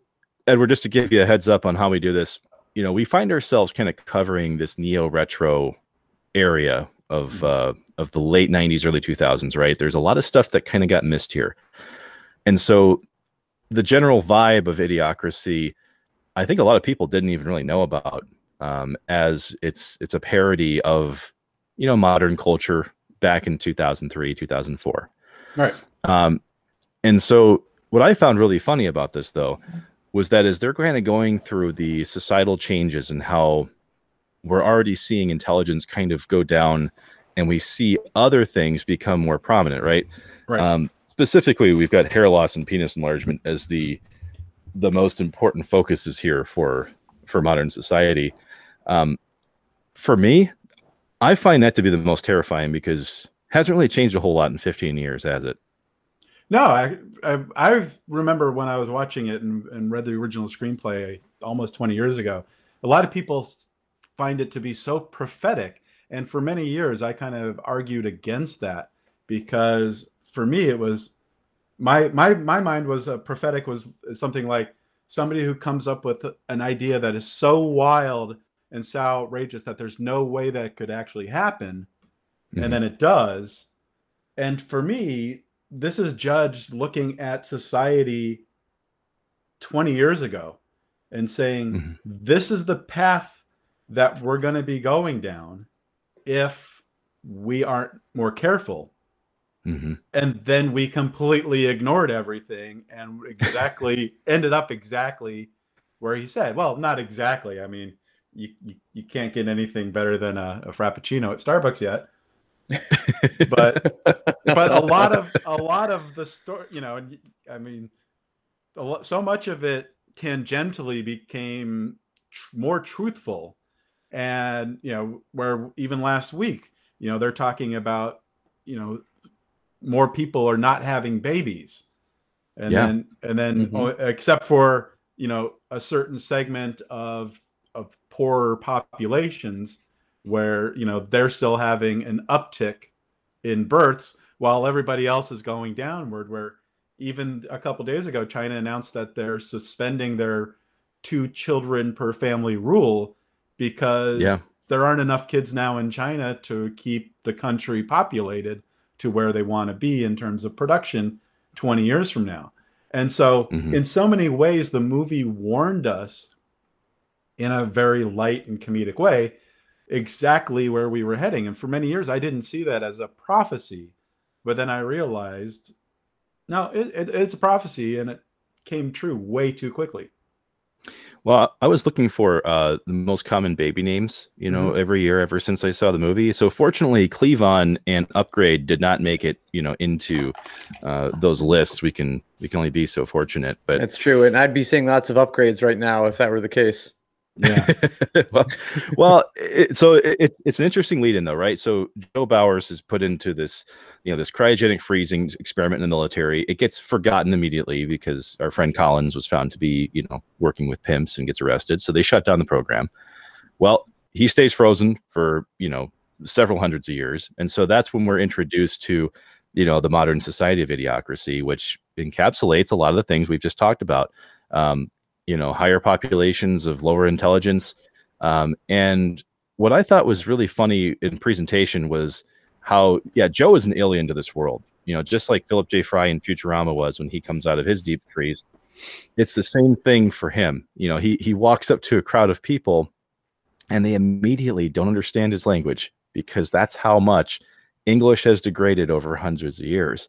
Edward, just to give you a heads up on how we do this, you know, we find ourselves kind of covering this neo retro area of uh, of the late '90s, early 2000s. Right? There's a lot of stuff that kind of got missed here, and so the general vibe of Idiocracy, I think a lot of people didn't even really know about, um, as it's it's a parody of you know modern culture back in 2003, 2004. Right. Um, and so, what I found really funny about this, though, was that as they're kind of going through the societal changes and how we're already seeing intelligence kind of go down, and we see other things become more prominent, right? Right. Um, specifically, we've got hair loss and penis enlargement as the the most important focuses here for for modern society. Um, for me, I find that to be the most terrifying because hasn't really changed a whole lot in 15 years, has it? No, I, I I remember when I was watching it and, and read the original screenplay almost 20 years ago. A lot of people find it to be so prophetic, and for many years I kind of argued against that because for me it was my my my mind was uh, prophetic was something like somebody who comes up with an idea that is so wild and so outrageous that there's no way that it could actually happen, Mhm. and then it does. And for me, this is Judge looking at society 20 years ago and saying, Mhm. this is the path that we're going to be going down if we aren't more careful. Mhm. And then we completely ignored everything and <laughs> exactly ended up exactly where he said. Well, not exactly. I mean, you, you, you can't get anything better than a, a Frappuccino at Starbucks yet. <laughs> But but a lot of <laughs> a lot of the story you know and i mean a lot, so much of it tangentially became tr- more truthful and you know where even last week you know they're talking about you know more people are not having babies and Yeah. then and then Mhm. oh, except for you know a certain segment of of poorer populations where you know they're still having an uptick in births while everybody else is going downward where even a couple days ago china announced that they're suspending their two children per family rule because Yeah. there aren't enough kids now in china to keep the country populated to where they want to be in terms of production 20 years from now. And so, Mhm. in so many ways, the movie warned us in a very light and comedic way exactly where we were heading. And for many years, I didn't see that as a prophecy. But then I realized, no, it, it, it's a prophecy and it came true way too quickly. Well, I was looking for uh, the most common baby names, you know, Mm-hmm. every year ever since I saw the movie. So fortunately, Cleavon and Upgrade did not make it, you know, into uh, those lists. We can we can only be so fortunate. But That's true. And I'd be seeing lots of upgrades right now if that were the case. Yeah. <laughs> well, well it, so it, it's an interesting lead in though, right? So Joe Bowers is put into this, you know, this cryogenic freezing experiment in the military. It gets forgotten immediately because our friend Collins was found to be, you know, working with pimps and gets arrested. So they shut down the program. Well, he stays frozen for you know several hundreds of years, and so that's when we're introduced to, you know, the modern society of idiocracy, which encapsulates a lot of the things we've just talked about. Um, you know higher populations of lower intelligence. Um, and what i thought was really funny in presentation was how yeah joe is an alien to this world you know just like philip j. Fry in futurama was when he comes out of his deep freeze. It's the same thing for him. You know he he walks up to a crowd of people and they immediately don't understand his language because that's how much english has degraded over hundreds of years.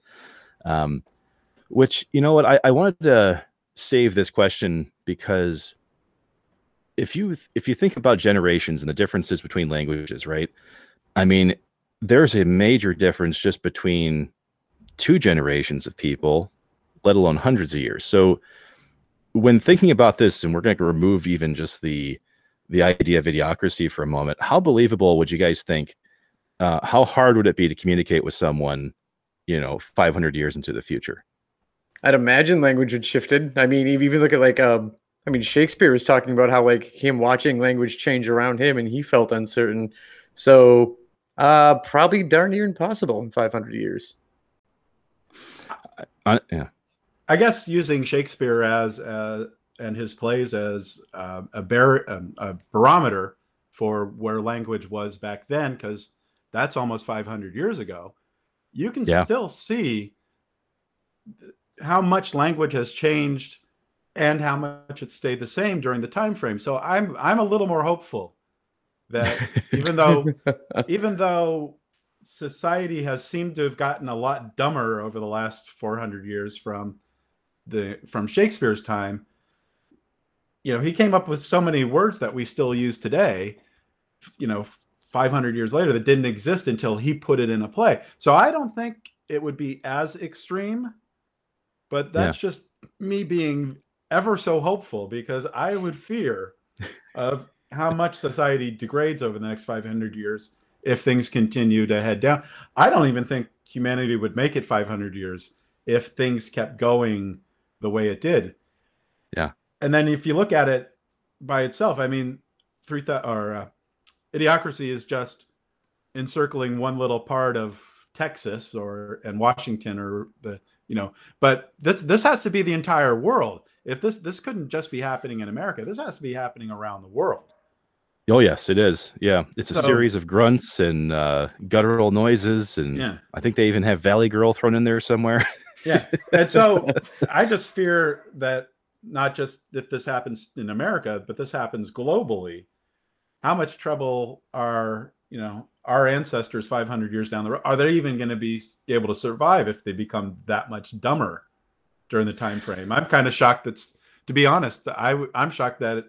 Um, which you know what I, I wanted to save this question because if you if you think about generations and the differences between languages right? I mean there's a major difference just between two generations of people let alone hundreds of years. So when thinking about this and we're going to remove even just the the idea of idiocracy for a moment how believable would you guys think uh, how hard would it be to communicate with someone you know 500 years into the future I'd imagine language had shifted. I mean, if you even look at like, um, I mean, Shakespeare was talking about how like him watching language change around him, and he felt uncertain. So, uh, probably darn near impossible in 500 years. uh, yeah I guess using Shakespeare as uh, and his plays as uh, a, bar- um, a barometer for where language was back then, because that's almost 500 years ago. You can Yeah. still see how much language has changed and how much it stayed the same during the time frame. So I'm I'm a little more hopeful that <laughs> even though even though society has seemed to have gotten a lot dumber over the last 400 years from the from Shakespeare's time you know he came up with so many words that we still use today you know 500 years later that didn't exist until he put it in a play so i don't think it would be as extreme but that's just me being ever so hopeful because i would fear of how much society degrades over the next 500 years if things continue to head down. I don't even think humanity would make it 500 years if things kept going the way it did. Yeah. and then if you look at it by itself i mean three th- or uh, idiocracy is just encircling one little part of texas or and washington or the you know but this this has to be the entire world if this this couldn't just be happening in america this has to be happening around the world Oh yes, it is. Yeah, it's a series of grunts and uh, guttural noises, and yeah I think they even have Valley Girl thrown in there somewhere. yeah and so i just fear that not just if this happens in america but this happens globally how much trouble are you know our ancestors 500 years down the road are they even going to be able to survive if they become that much dumber during the time frame? I'm kind of shocked that's to be honest i i'm shocked that it,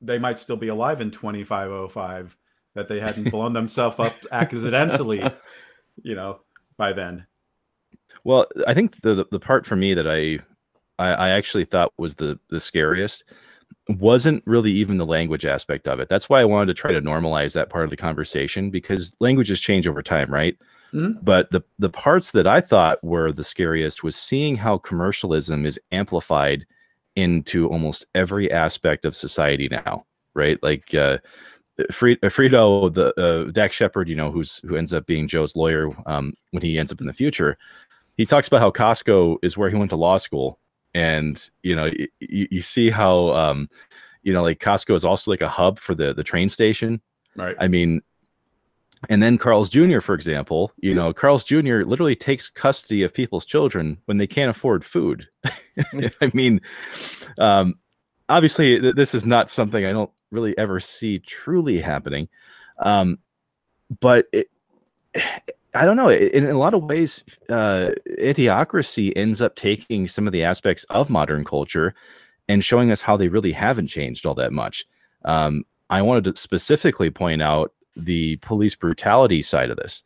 they might still be alive in 2505 that they hadn't <laughs> blown themselves up accidentally you know by then. Well, I think the, the the part for me that I, I I actually thought was the the scariest wasn't really even the language aspect of it. That's why I wanted to try to normalize that part of the conversation because languages change over time, right? Mhm. But the the parts that I thought were the scariest was seeing how commercialism is amplified into almost every aspect of society now, right? Like uh, uh, Frito, the uh, Dax Shepard, you know, who's who ends up being Joe's lawyer um, when he ends up in the future. He talks about how Costco is where he went to law school, and you know, y- y- you see how um, you know, like Costco is also like a hub for the the train station. right I mean, and then Carl's Jr., for example, you know, Carl's Jr. literally takes custody of people's children when they can't afford food. <laughs> I mean, um, obviously, th- this is not something I don't really ever see truly happening. Um, but it, I don't know. In, in a lot of ways, uh, Idiocracy ends up taking some of the aspects of modern culture and showing us how they really haven't changed all that much. Um, I wanted to specifically point out the police brutality side of this.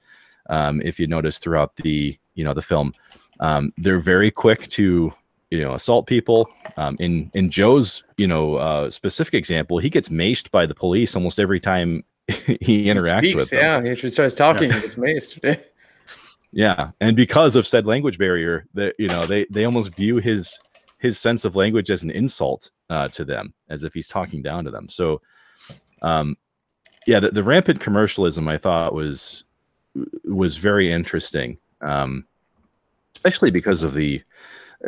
Um, if you notice throughout the you know the film, um, they're very quick to you know assault people. Um, in in Joe's you know uh, specific example, he gets maced by the police almost every time <laughs> he interacts Speaks, with them. yeah, he starts talking. Yeah. He gets maced. <laughs> Yeah, and because of said language barrier, that you know they they almost view his his sense of language as an insult uh, to them, as if he's talking down to them. So, um, yeah, the, the rampant commercialism I thought was was very interesting, um, especially because of the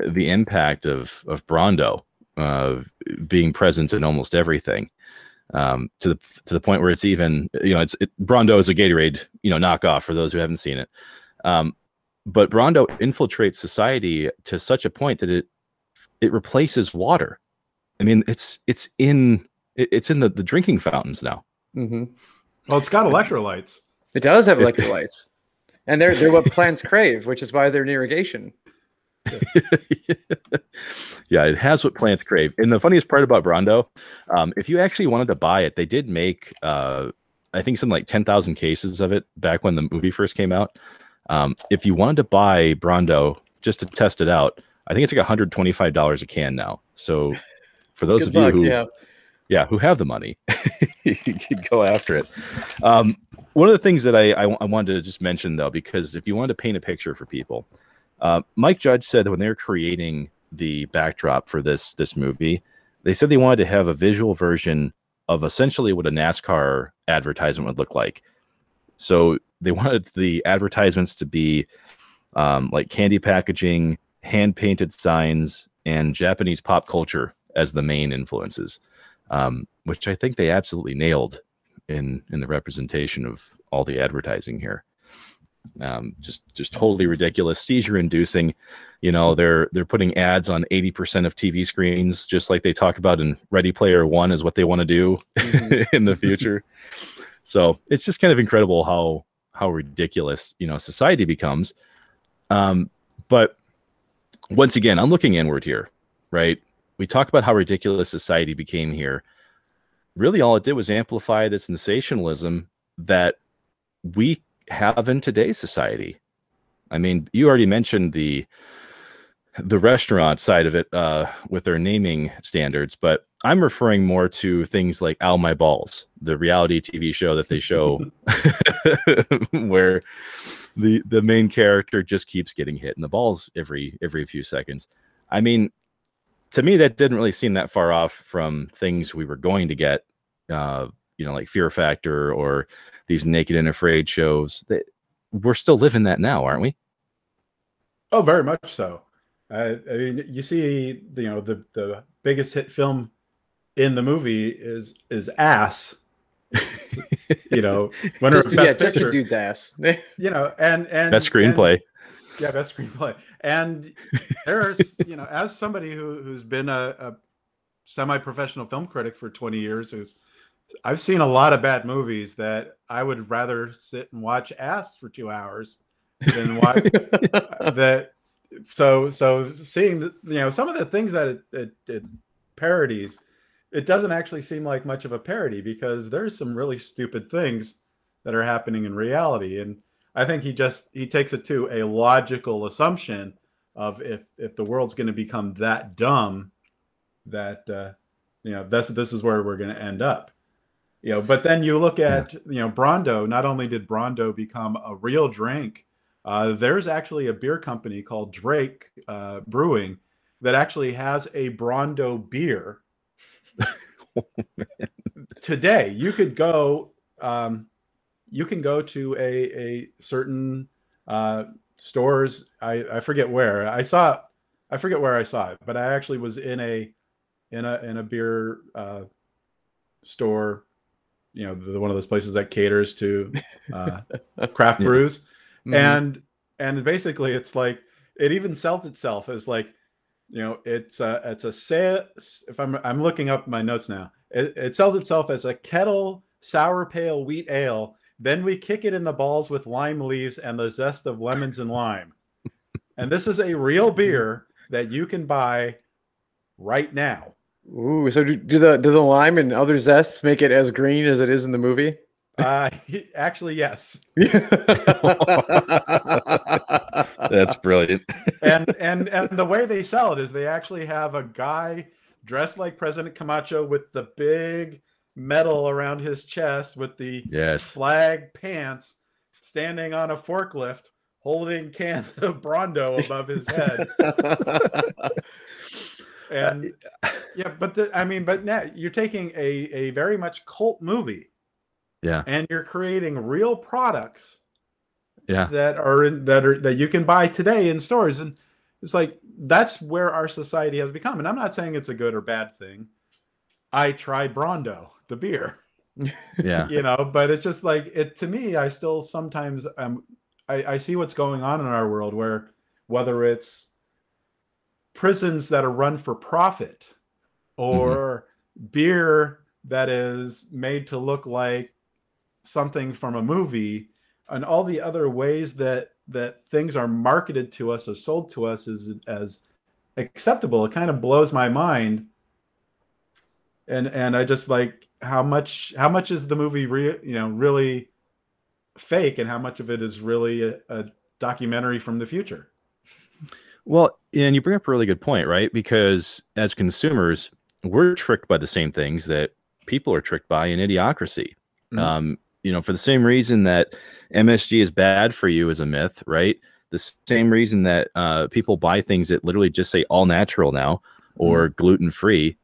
the impact of of Brawndo uh, being present in almost everything. Um, to the to the point where it's even you know it's it, Brawndo is a Gatorade you know knockoff for those who haven't seen it. Um, but Brawndo infiltrates society to such a point that it it replaces water. I mean, it's it's in it's in the, the drinking fountains now. Mm-hmm. Well, it's got electrolytes. It does have electrolytes, and they're they're what plants <laughs> crave, which is why they're in irrigation. <laughs> yeah, it has what plants crave. And the funniest part about Brawndo, um, if you actually wanted to buy it, they did make uh, I think something like ten thousand cases of it back when the movie first came out. Um, if you wanted to buy Brawndo just to test it out, I think it's like hundred twenty five dollars a can now. So for those of luck, you who yeah. yeah, who have the money, <laughs> you could go after it. Um, one of the things that I, I I wanted to just mention though, because if you wanted to paint a picture for people, uh, Mike Judge said that when they were creating the backdrop for this this movie, they said they wanted to have a visual version of essentially what a NASCAR advertisement would look like. So they <laughs> wanted the advertisements to be um, like candy packaging, hand painted signs, and Japanese pop culture as the main influences um, which I think they absolutely nailed in in the representation of all the advertising here. Um, just just totally ridiculous, seizure inducing. You know, they're they're putting ads on 80% of TV screens, just like they talk about in Ready Player One is what they want to do Mhm. <laughs> in the future. So it's just kind of incredible how how ridiculous you know society becomes. Um, but once again, I'm looking inward here, right? We talk about how ridiculous society became here. Really, all it did was amplify the sensationalism that we have in today's society. I mean, you already mentioned the the restaurant side of it uh, with their naming standards, but I'm referring more to things like "Ow My Balls," the reality TV show that they show, <laughs> where the the main character just keeps getting hit in the balls every every few seconds. I mean, to me, that didn't really seem that far off from things we were going to get, uh, you know, like Fear Factor or these Naked and Afraid shows. That we're still living that now, aren't we? Oh, very much so. Uh, I mean, you see, you know, the the biggest hit film in the movie is is Ass. <laughs> you know, winner Just, of to- best yeah, just a picture. dude's ass. <laughs> You know, and and Best and- screenplay. yeah, best screenplay. And there's, <laughs> you know, as somebody who who's been a, a semi-professional film critic for 20 years, who's I've seen a lot of bad movies that I would rather sit and watch Ass for two hours than watch <laughs> that. So so seeing the, you know some of the things that it, it, it parodies, it doesn't actually seem like much of a parody because there's some really stupid things that are happening in reality and I think he just he takes it to a logical assumption of if if the world's going to become that dumb that uh, you know that's this is where we're going to end up. You know, but then you look at you know Brawndo. Not only did Brawndo become a real drink, uh, there's actually a beer company called Drake uh, Brewing that actually has a Brawndo beer. <laughs> Today, you could go. Um, you can go to a a certain uh, stores. I I forget where I saw. I forget where I saw it, but I actually was in a in a in a beer uh, store you know the, one of those places that caters to uh, <laughs> craft Yeah. brews, Mhm. and and basically it's like it even sells itself as like you know it's a it's a sa- if I'm I'm looking up my notes now it, it sells itself as a kettle sour pale wheat ale. Then we kick it in the balls with lime leaves and the zest of lemons and lime. and this is a real beer that you can buy right now. Ooh, so do, do the do the lime and other zests make it as green as it is in the movie? Uh, <laughs> actually, yes. <laughs> That's brilliant. And and and the way they sell it is they actually have a guy dressed like President Camacho with the big medal around his chest with the Yes. flag pants standing on a forklift holding cans <laughs> of Brawndo above his head. And <laughs> yeah, but the, I mean, but now you're taking a, a very much cult movie Yeah. and you're creating real products Yeah. that are in, that are that you can buy today in stores. And it's like that's where our society has become. And I'm not saying it's a good or bad thing. I try Brawndo, the beer. <laughs> Yeah. you know but it's just like it to me i still sometimes um I, I see what's going on in our world where whether it's prisons that are run for profit or mm-hmm. beer that is made to look like something from a movie and all the other ways that that things are marketed to us or sold to us as as acceptable. It kind of blows my mind. And and i just like how much how much is the movie re- you know really fake and how much of it is really a, a documentary from the future Well, and you bring up a really good point, right? Because as consumers, we're tricked by the same things that people are tricked by in idiocracy. Mhm. Um, you know, for the same reason that MSG is bad for you is a myth, right? The same reason that uh, people buy things that literally just say all natural now or gluten free.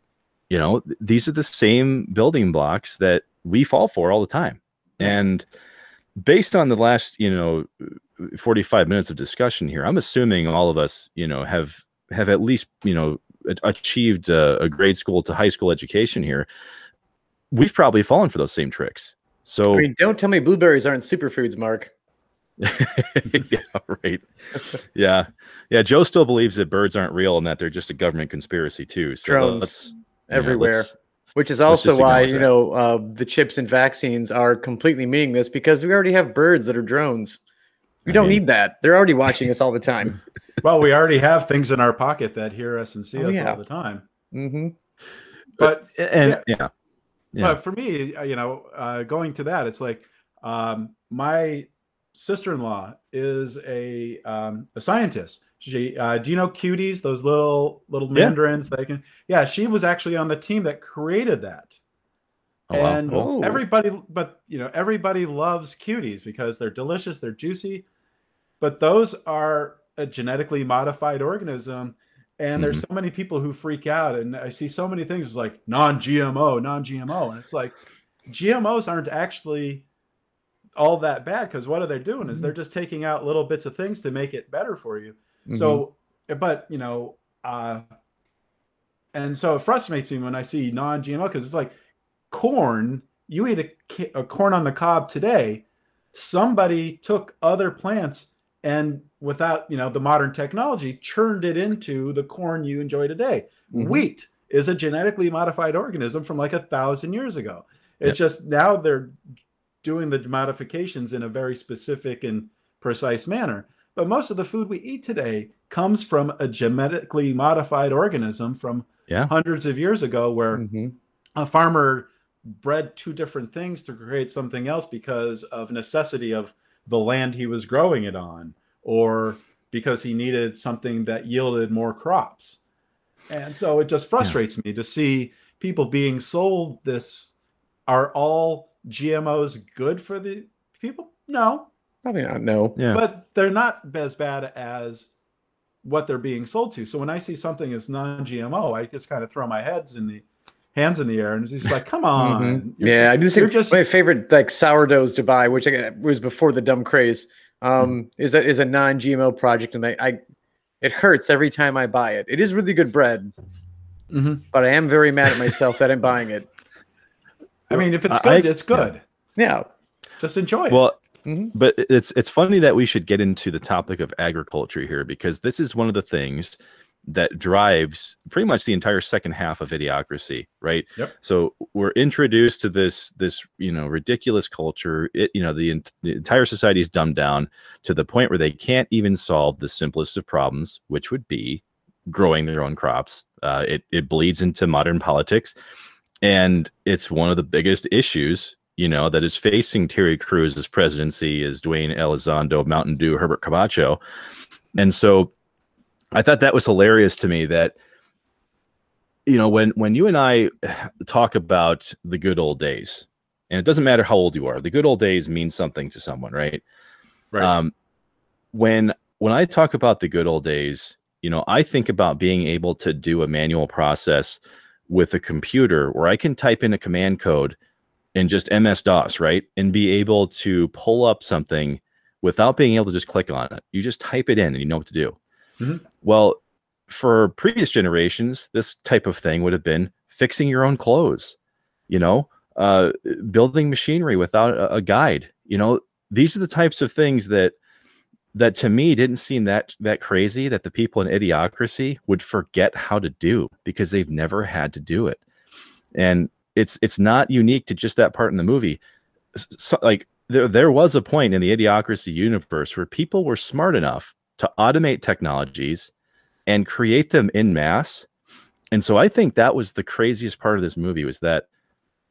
You know, th- these are the same building blocks that we fall for all the time. And based on the last, you know, 45 minutes of discussion here i'm assuming all of us you know have have at least you know achieved a, a grade school to high school education here we've probably fallen for those same tricks so I mean, don't tell me blueberries aren't superfoods, Mark. <laughs> yeah right yeah yeah joe still believes that birds aren't real and that they're just a government conspiracy too so Drones let's yeah, everywhere. let's- Which is also why you that. know uh, the chips and vaccines are completely meaningless because we already have birds that are drones. We I don't mean- need that. They're already watching us all the time. <laughs> well we already have things in our pocket that hear us and see Oh, us yeah. all the time Mm-hmm. but and yeah Yeah. But for me, uh, you know, uh, going to that, it's like um, my sister-in-law is a um, a scientist. She, uh, do you know cuties? Those little little Yeah. mandarins. They can. Yeah, she was actually on the team that created that. Oh, and cool. Oh. everybody, but you know, everybody loves cuties because they're delicious, they're juicy. But those are a genetically modified organism, and there's mm-hmm. so many people who freak out. And I see so many things like non-GMO, non-GMO, and it's like GMOs aren't actually all that bad because what are they doing is they're mm-hmm. just taking out little bits of things to make it better for you. So, mm-hmm. eh, but you know, uh, and so it frustrates me when I see non-GMO because it's like corn. You eat a, a corn on the cob today. Somebody took other plants and without you know the modern technology churned it into the corn you enjoy today. Mhm. Wheat is a genetically modified organism from like a thousand years ago. It's Yep. just now they're doing the modifications in a very specific and precise manner. But most of the food we eat today comes from a genetically modified organism from Yeah. hundreds of years ago, where Mhm. a farmer bred two different things to create something else because of necessity of the land he was growing it on, or because he needed something that yielded more crops. And so it just frustrates me to see people being sold this. Are all GMOs good for the people? No, Probably not. No. yeah but they're not as bad as what they're being sold to. So when I see something as non-GMO, I just kind of throw my heads in the hands in the air and he's like, come on. Mhm. You're Yeah, I just- just you're just my favorite like sourdoughs to buy, which I got, was before the dumb craze, um, is a is a non-GMO project, and I, I it hurts every time I buy it. It is really good bread, Mhm. but I am very mad at myself that I'm buying it. I mean, if it's I- good, it's good. Yeah. Just enjoy it. Well, Mhm. but it's it's funny that we should get into the topic of agriculture here because this is one of the things that drives pretty much the entire second half of idiocracy right? Yep. so we're introduced to this this you know ridiculous culture. It you know the, the entire society is dumbed down to the point where they can't even solve the simplest of problems which would be growing their own crops. Uh, it, it bleeds into modern politics. And it's one of the biggest issues you know that is facing terry crews's presidency is dwayne elizondo mountain dew herbert camacho. And so i thought that was hilarious to me that you know when when you and i talk about the good old days and it doesn't matter how old you are the good old days mean something to someone right right. um, when when I talk about the good old days, you know, I think about being able to do a manual process with a computer where I can type in a command code in just MS DOS, right, and be able to pull up something without being able to just click on it. You just type it in and you know what to do. Mhm. Well, for previous generations, this type of thing would have been fixing your own clothes, you know, uh, building machinery without a, a guide. You know, these are the types of things that that to me didn't seem that that crazy that the people in idiocracy would forget how to do because they've never had to do it and it's it's not unique to just that part in the movie so, like there there was a point in the idiocracy universe where people were smart enough to automate technologies and create them in mass and so i think that was the craziest part of this movie was that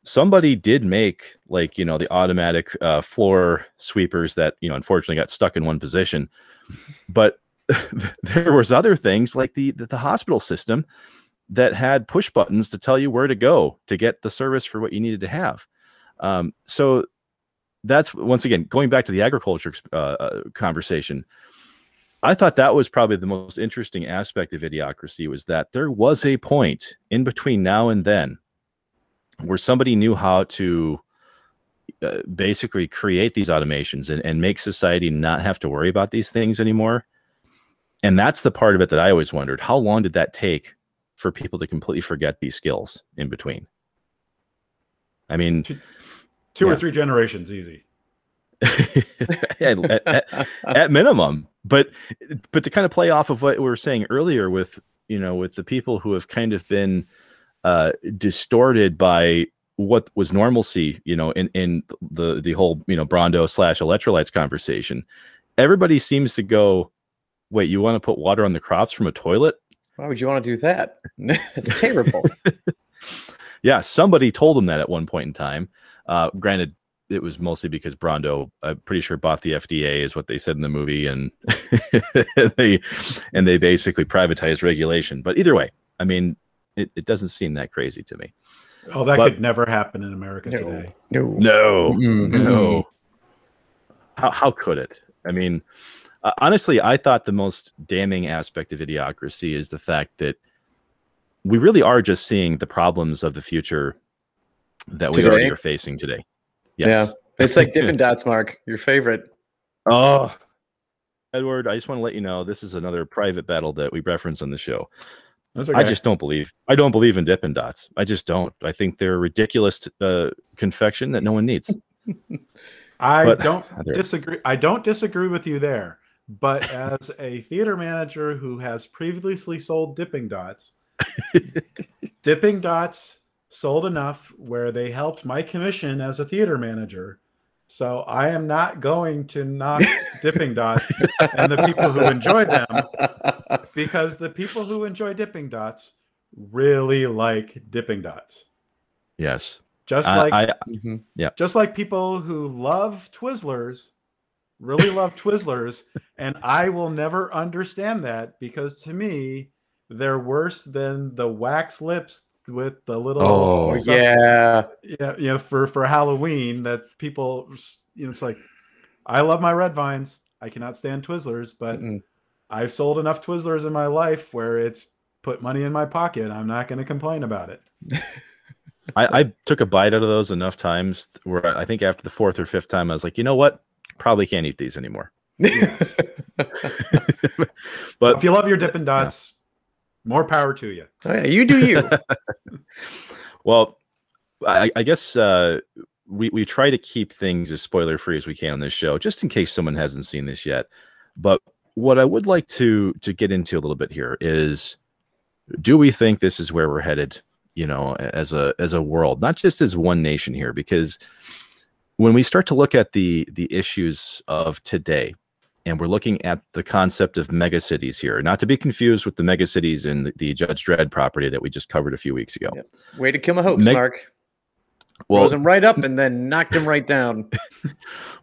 somebody did make like you know the automatic uh, floor sweepers that you know unfortunately got stuck in one position. But <laughs> there was other things like the, the the hospital system that had push buttons to tell you where to go to get the service for what you needed to have. Um, so that's once again going back to the agriculture uh, uh, conversation i thought that was probably the most interesting aspect of idiocracy was that there was a point in between now and then where somebody knew how to uh, basically create these automations and, and make society not have to worry about these things anymore. And that's the part of it that I always wondered how long did that take for people to completely forget these skills in between? I mean, Two yeah. or three generations, easy. <laughs> at, at- at minimum but but to kind of play off of what we were saying earlier with you know with the people who have kind of been uh distorted by what was normalcy you know in in the the whole you know brawndo slash electrolytes conversation everybody seems to go wait you want to put water on the crops from a toilet Why would you want to do that? <laughs> it's terrible. <laughs> yeah somebody told them that at one point in time uh granted it was mostly because Brawndo, I'm pretty sure, bought the FDA, is what they said in the movie, and <laughs> they and they basically privatized regulation. But either way, I mean, it, it doesn't seem that crazy to me. Oh, that But- could never happen in America no. today. No. No, Mm-mm, no. How how could it? I mean, uh, honestly, I thought the most damning aspect of idiocracy is the fact that we really are just seeing the problems of the future that we Today? already are facing today. Yes. Yeah. <laughs> It's like Dippin' Dots, Mark, your favorite. Oh, Edward, I just want to let you know this is another private battle that we reference on the show. That's I just don't believe. I don't believe in Dippin' Dots. I just don't. I think they're a ridiculous uh, confection that no one needs. <laughs> I but- don't <laughs> There. disagree. I don't disagree with you there. But as a theater manager who has previously sold Dipping Dots, Dipping Dots sold enough where they helped my commission as a theater manager. So I am not going to knock <laughs> Dipping Dots and the people who enjoy them because the people who enjoy Dipping Dots really like Dipping Dots. Yes, Just I, like I Mhm. just like people who love Twizzlers really love Twizzlers, and I will never understand that because to me, they're worse than the wax lips with the little Oh, stuff- yeah. yeah, you know, for for Halloween that people, you know, it's like I love my red vines. I cannot stand Twizzlers, but Mm-mm. I've sold enough Twizzlers in my life where it's put money in my pocket. I'm not going to complain about it. <laughs> I, I took a bite out of those enough times where I think after the fourth or fifth time, I was like, you know what? Probably can't eat these anymore. <laughs> <laughs> But if you love your Dippin' Dots, more power to you. Oh, yeah, you do you. <laughs> well, I, I guess uh, we we try to keep things as spoiler free as we can on this show, just in case someone hasn't seen this yet. But what I would like to to get into a little bit here is, do we think this is where we're headed? You know, as a as a world, not just as one nation here, because when we start to look at the the issues of today, and we're looking at the concept of megacities here, not to be confused with the megacities in the, the Judge Dredd property that we just covered a few weeks ago. Yep. Way to kill my hopes, Meg- Mark. Well, Rose them right up and then knocked them right down. <laughs>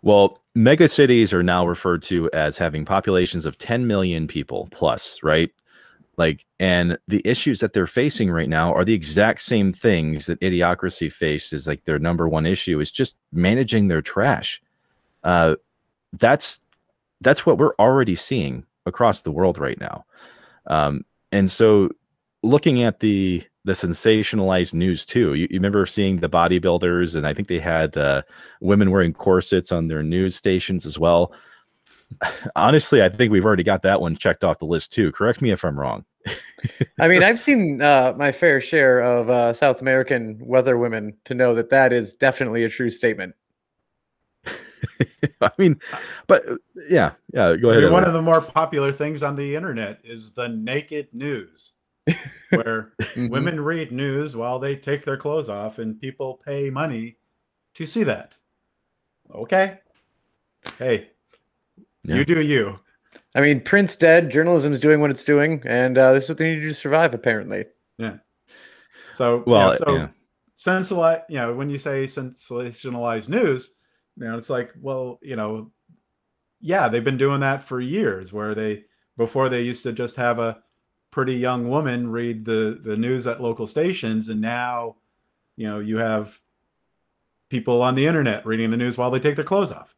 Well, megacities are now referred to as having populations of 10 million people plus, right? Like, and the issues that they're facing right now are the exact same things that idiocracy faced as like their number one issue is just managing their trash. Uh, that's that's what we're already seeing across the world right now. Um, and so looking at the the sensationalized news too. You, you, remember seeing the bodybuilders, and I think they had uh, women wearing corsets on their news stations as well. <sighs> Honestly, I think we've already got that one checked off the list too. Correct me if I'm wrong. <laughs> I mean, I've seen uh, my fair share of uh, South American weather women to know that that is definitely a true statement. <laughs> I mean, but uh, yeah, yeah. Go I ahead. mean, one of the more popular things on the internet is the naked news, <laughs> where Mhm. women read news while they take their clothes off, and people pay money to see that. Okay. Hey, Yeah. you do you. I mean, Prince dead, journalism's doing what it's doing, and uh, this is what they need to do to survive, apparently. Yeah. So Well, yeah, so yeah. sensali- you know, when you say sensationalized news, you know, it's like, well, you know, yeah, they've been doing that for years. Where they before they used to just have a pretty young woman read the the news at local stations, and now, you know, you have people on the internet reading the news while they take their clothes off.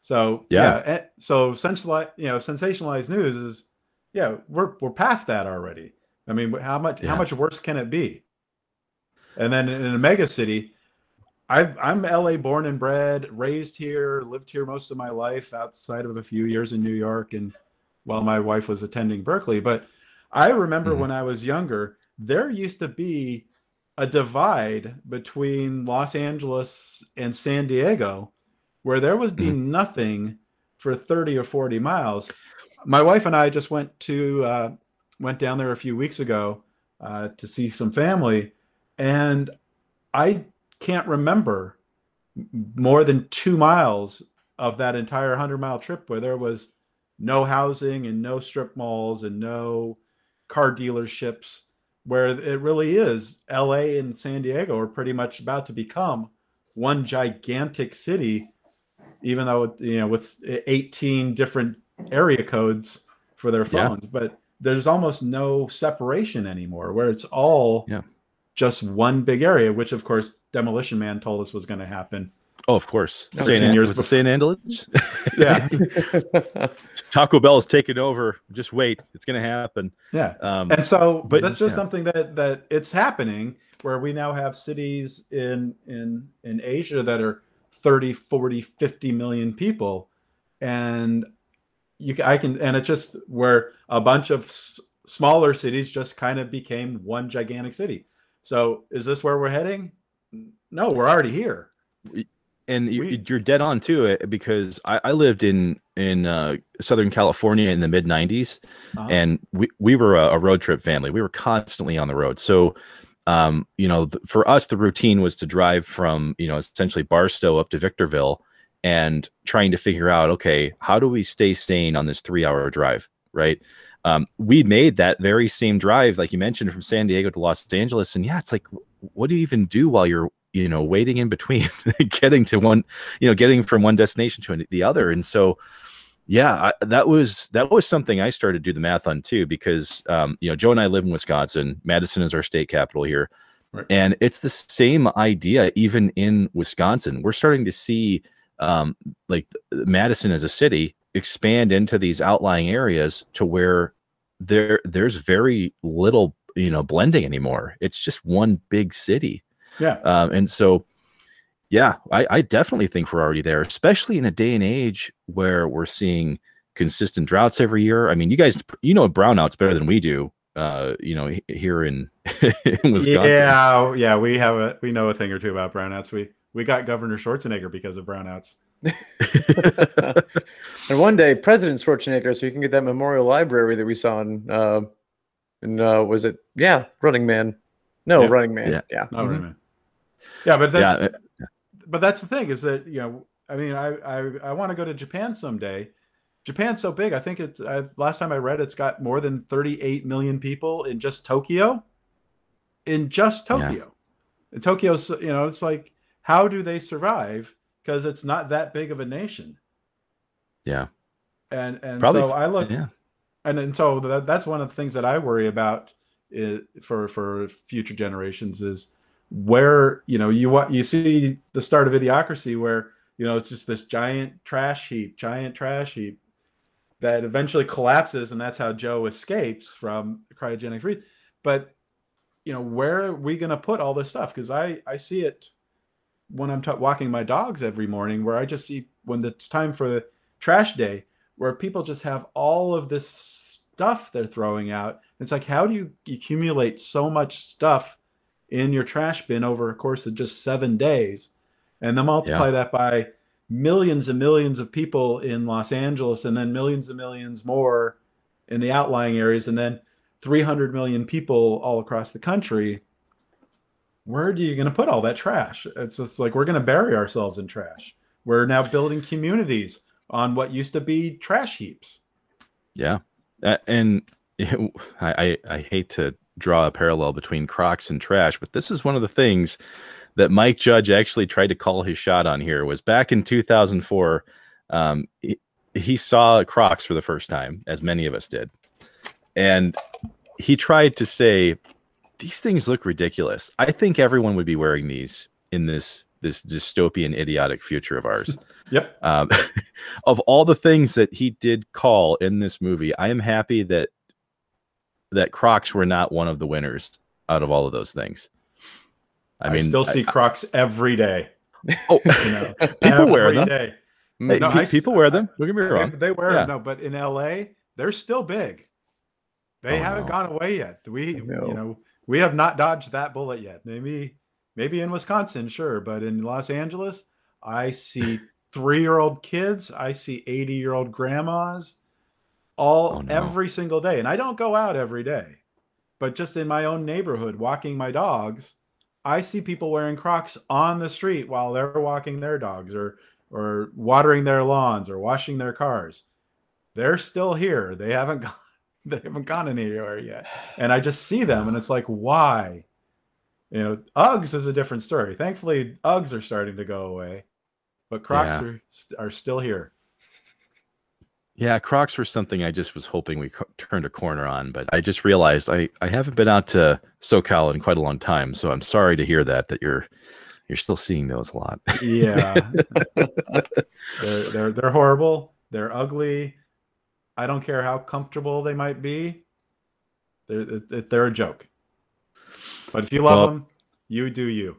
So Yeah. yeah, eh, so sensationalized, you know, sensationalized news is, yeah, we're we're past that already. I mean, how much Yeah. how much worse can it be? And then in a mega city, I, I'm LA born and bred, raised here, lived here most of my life outside of a few years in New York and while my wife was attending Berkeley. But I remember Mhm. when I was younger, there used to be a divide between Los Angeles and San Diego where there would be nothing for 30 or 40 miles. My wife and I just went to uh, went down there a few weeks ago uh, to see some family, and I can't remember more than two miles of that entire 100 mile trip where there was no housing and no strip malls and no car dealerships where it really is LA and San Diego are pretty much about to become one gigantic city even though you know with 18 different area codes for their Yeah. phones but there's almost no separation anymore where it's all Yeah. just one big area which of course demolition man told us was going to happen Oh, of course. Oh, San 10 An- years was before. San Angeles? <laughs> yeah <laughs> Taco Bell is taking over. Just wait, it's gonna happen. yeah Um, and so but- that's just yeah. something that that it's happening where we now have cities in in in asia that are 30 40 50 million people and you ca- i can and it's just where a bunch of s- smaller cities just kind of became one gigantic city so is this where we're heading no we're already here and you, We- you're dead on to it because I, I lived in in uh, Southern California in the mid '90s, Uh-huh. and we we were a, a road trip family. We were constantly on the road. So, um, you know, th- for us, the routine was to drive from you know essentially Barstow up to Victorville, and trying to figure out, okay, how do we stay sane on this three-hour drive, right? Um, we made that very same drive, like you mentioned, from San Diego to Los Angeles, and yeah, it's like, what do you even do while you're you know waiting in between <laughs> getting to one you know getting from one destination to the other. And so yeah I, that was that was something i started to do the math on too because um, you know joe and i live in wisconsin. Madison is our state capital here. Right. and it's the same idea even in wisconsin. We're starting to see um, like madison as a city expand into these outlying areas to where there there's very little you know blending anymore. It's just one big city yeah um, and so, yeah, I, I definitely think we're already there, especially in a day and age where we're seeing consistent droughts every year. I mean, you guys, you know, brownouts better than we do. uh, you know, here in, <laughs> in Wisconsin. Yeah, yeah, we have a we know a thing or two about brownouts. We we got Governor Schwarzenegger because of brownouts. <laughs> and one day, President Schwarzenegger, so you can get that memorial library that we saw in, uh, in uh, was it? Yeah, Running Man. No, Yeah. Running Man. Yeah. Yeah. Not Mhm. really, man. Yeah, but that, yeah, but that's the thing is that you know i mean i i, I want to go to japan someday. Japan's so big i think it's I, last time i read it's got more than 38 million people in just tokyo. In just tokyo. And tokyo's you know it's like how do they survive? Because it's not that big of a nation. Yeah, and and Probably so I look yeah, and then so that, that's one of the things that I worry about i for for future generations is where you know you you see the start of idiocracy where you know it's just this giant trash heap, giant trash heap that eventually collapses, and that's how Joe escapes from cryogenic freeze. But you know where are we going to put all this stuff? Because I I see it when I'm ta walking my dogs every morning, where I just see when it's time for the trash day, where people just have all of this stuff they're throwing out. It's like, how do you accumulate so much stuff in your trash bin over a course of just seven days? And then multiply that by millions and millions of people in Los Angeles, and then millions and millions more in the outlying areas, and then 300 million people all across the country. Where are you going to put all that trash? It's just like we're going to bury ourselves in trash. We're now building communities on what used to be trash heaps. yeah. Uh, and <laughs> I, I I hate to draw a parallel between Crocs and trash, but this is one of the things that Mike Judge actually tried to call his shot on here. Was back in 2004. Um, he, he saw Crocs for the first time, as many of us did, and he tried to say these things look ridiculous. I think everyone would be wearing these in this this dystopian, idiotic future of ours. <laughs> Yep. Um, <laughs> of all the things that he did call in this movie, I am happy that that Crocs were not one of the winners out of all of those things. I I, mean, still see Crocs every day. <laughs> oh, <laughs> You know, people wear them. day. Hey, No, pe- people wear them. Don't get me They, wrong. they wear Yeah. them, no, but in LA, they're still big. They Oh, haven't no. gone away yet. We, No. you know, we have not dodged that bullet yet. Maybe, maybe in Wisconsin, sure, but in Los Angeles, I see <laughs> three-year-old kids. I see eighty-year-old grandmas, all Oh, no. every single day, and I don't go out every day, but just in my own neighborhood, walking my dogs, I see people wearing Crocs on the street while they're walking their dogs or or watering their lawns or washing their cars. They're still here. They haven't <laughs> gone they haven't gone anywhere yet. And I just see them and it's like why? You know, Uggs is a different story. Thankfully, Uggs are starting to go away. But Crocs Yeah. are are still here. Yeah, Crocs were something I just was hoping we co- turned a corner on, but I just realized I, I haven't been out to SoCal in quite a long time, so I'm sorry to hear that that you're you're still seeing those a lot. Yeah. <laughs> they're, they're they're horrible. They're ugly. I don't care how comfortable they might be. They're they're- a joke. But if you love Well- them, you do you.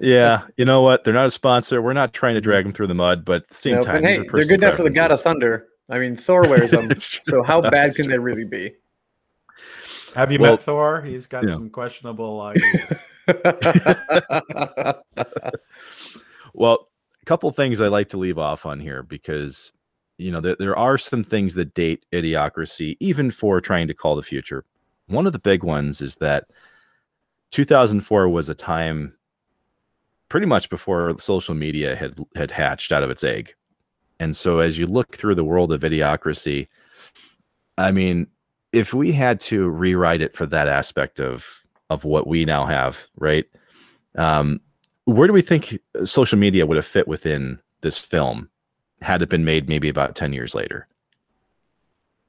Yeah, you know what? They're not a sponsor. We're not trying to drag them through the mud, but at the same No, time, hey, they're good enough for the God of. Thunder. I mean, Thor wears <laughs> them. So how bad That's can true. they really be? Have you Well- met Thor? He's got Yeah. some questionable uh, ideas. <laughs> Well, a couple things I like to leave off on here because you know there, there are some things that date idiocracy, even for trying to call the future. One of the big ones is that 2004 was a time pretty much before social media had had hatched out of its egg. And so as you look through the world of idiocracy, I mean, if we had to rewrite it for that aspect of of what we now have, right? Um, where do we think social media would have fit within this film had it been made maybe about 10 years later?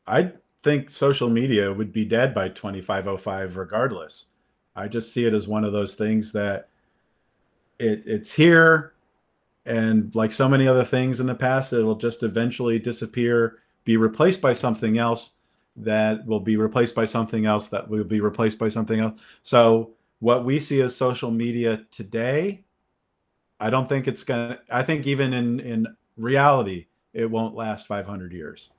I think social media would be dead by 2505 regardless. I just see it as one of those things that it it's here and like so many other things in the past it'll just eventually disappear, be replaced by something else that will be replaced by something else that will be replaced by something else. So what we see as social media today, I don't think it's going to I think even in in reality it won't last 500 years.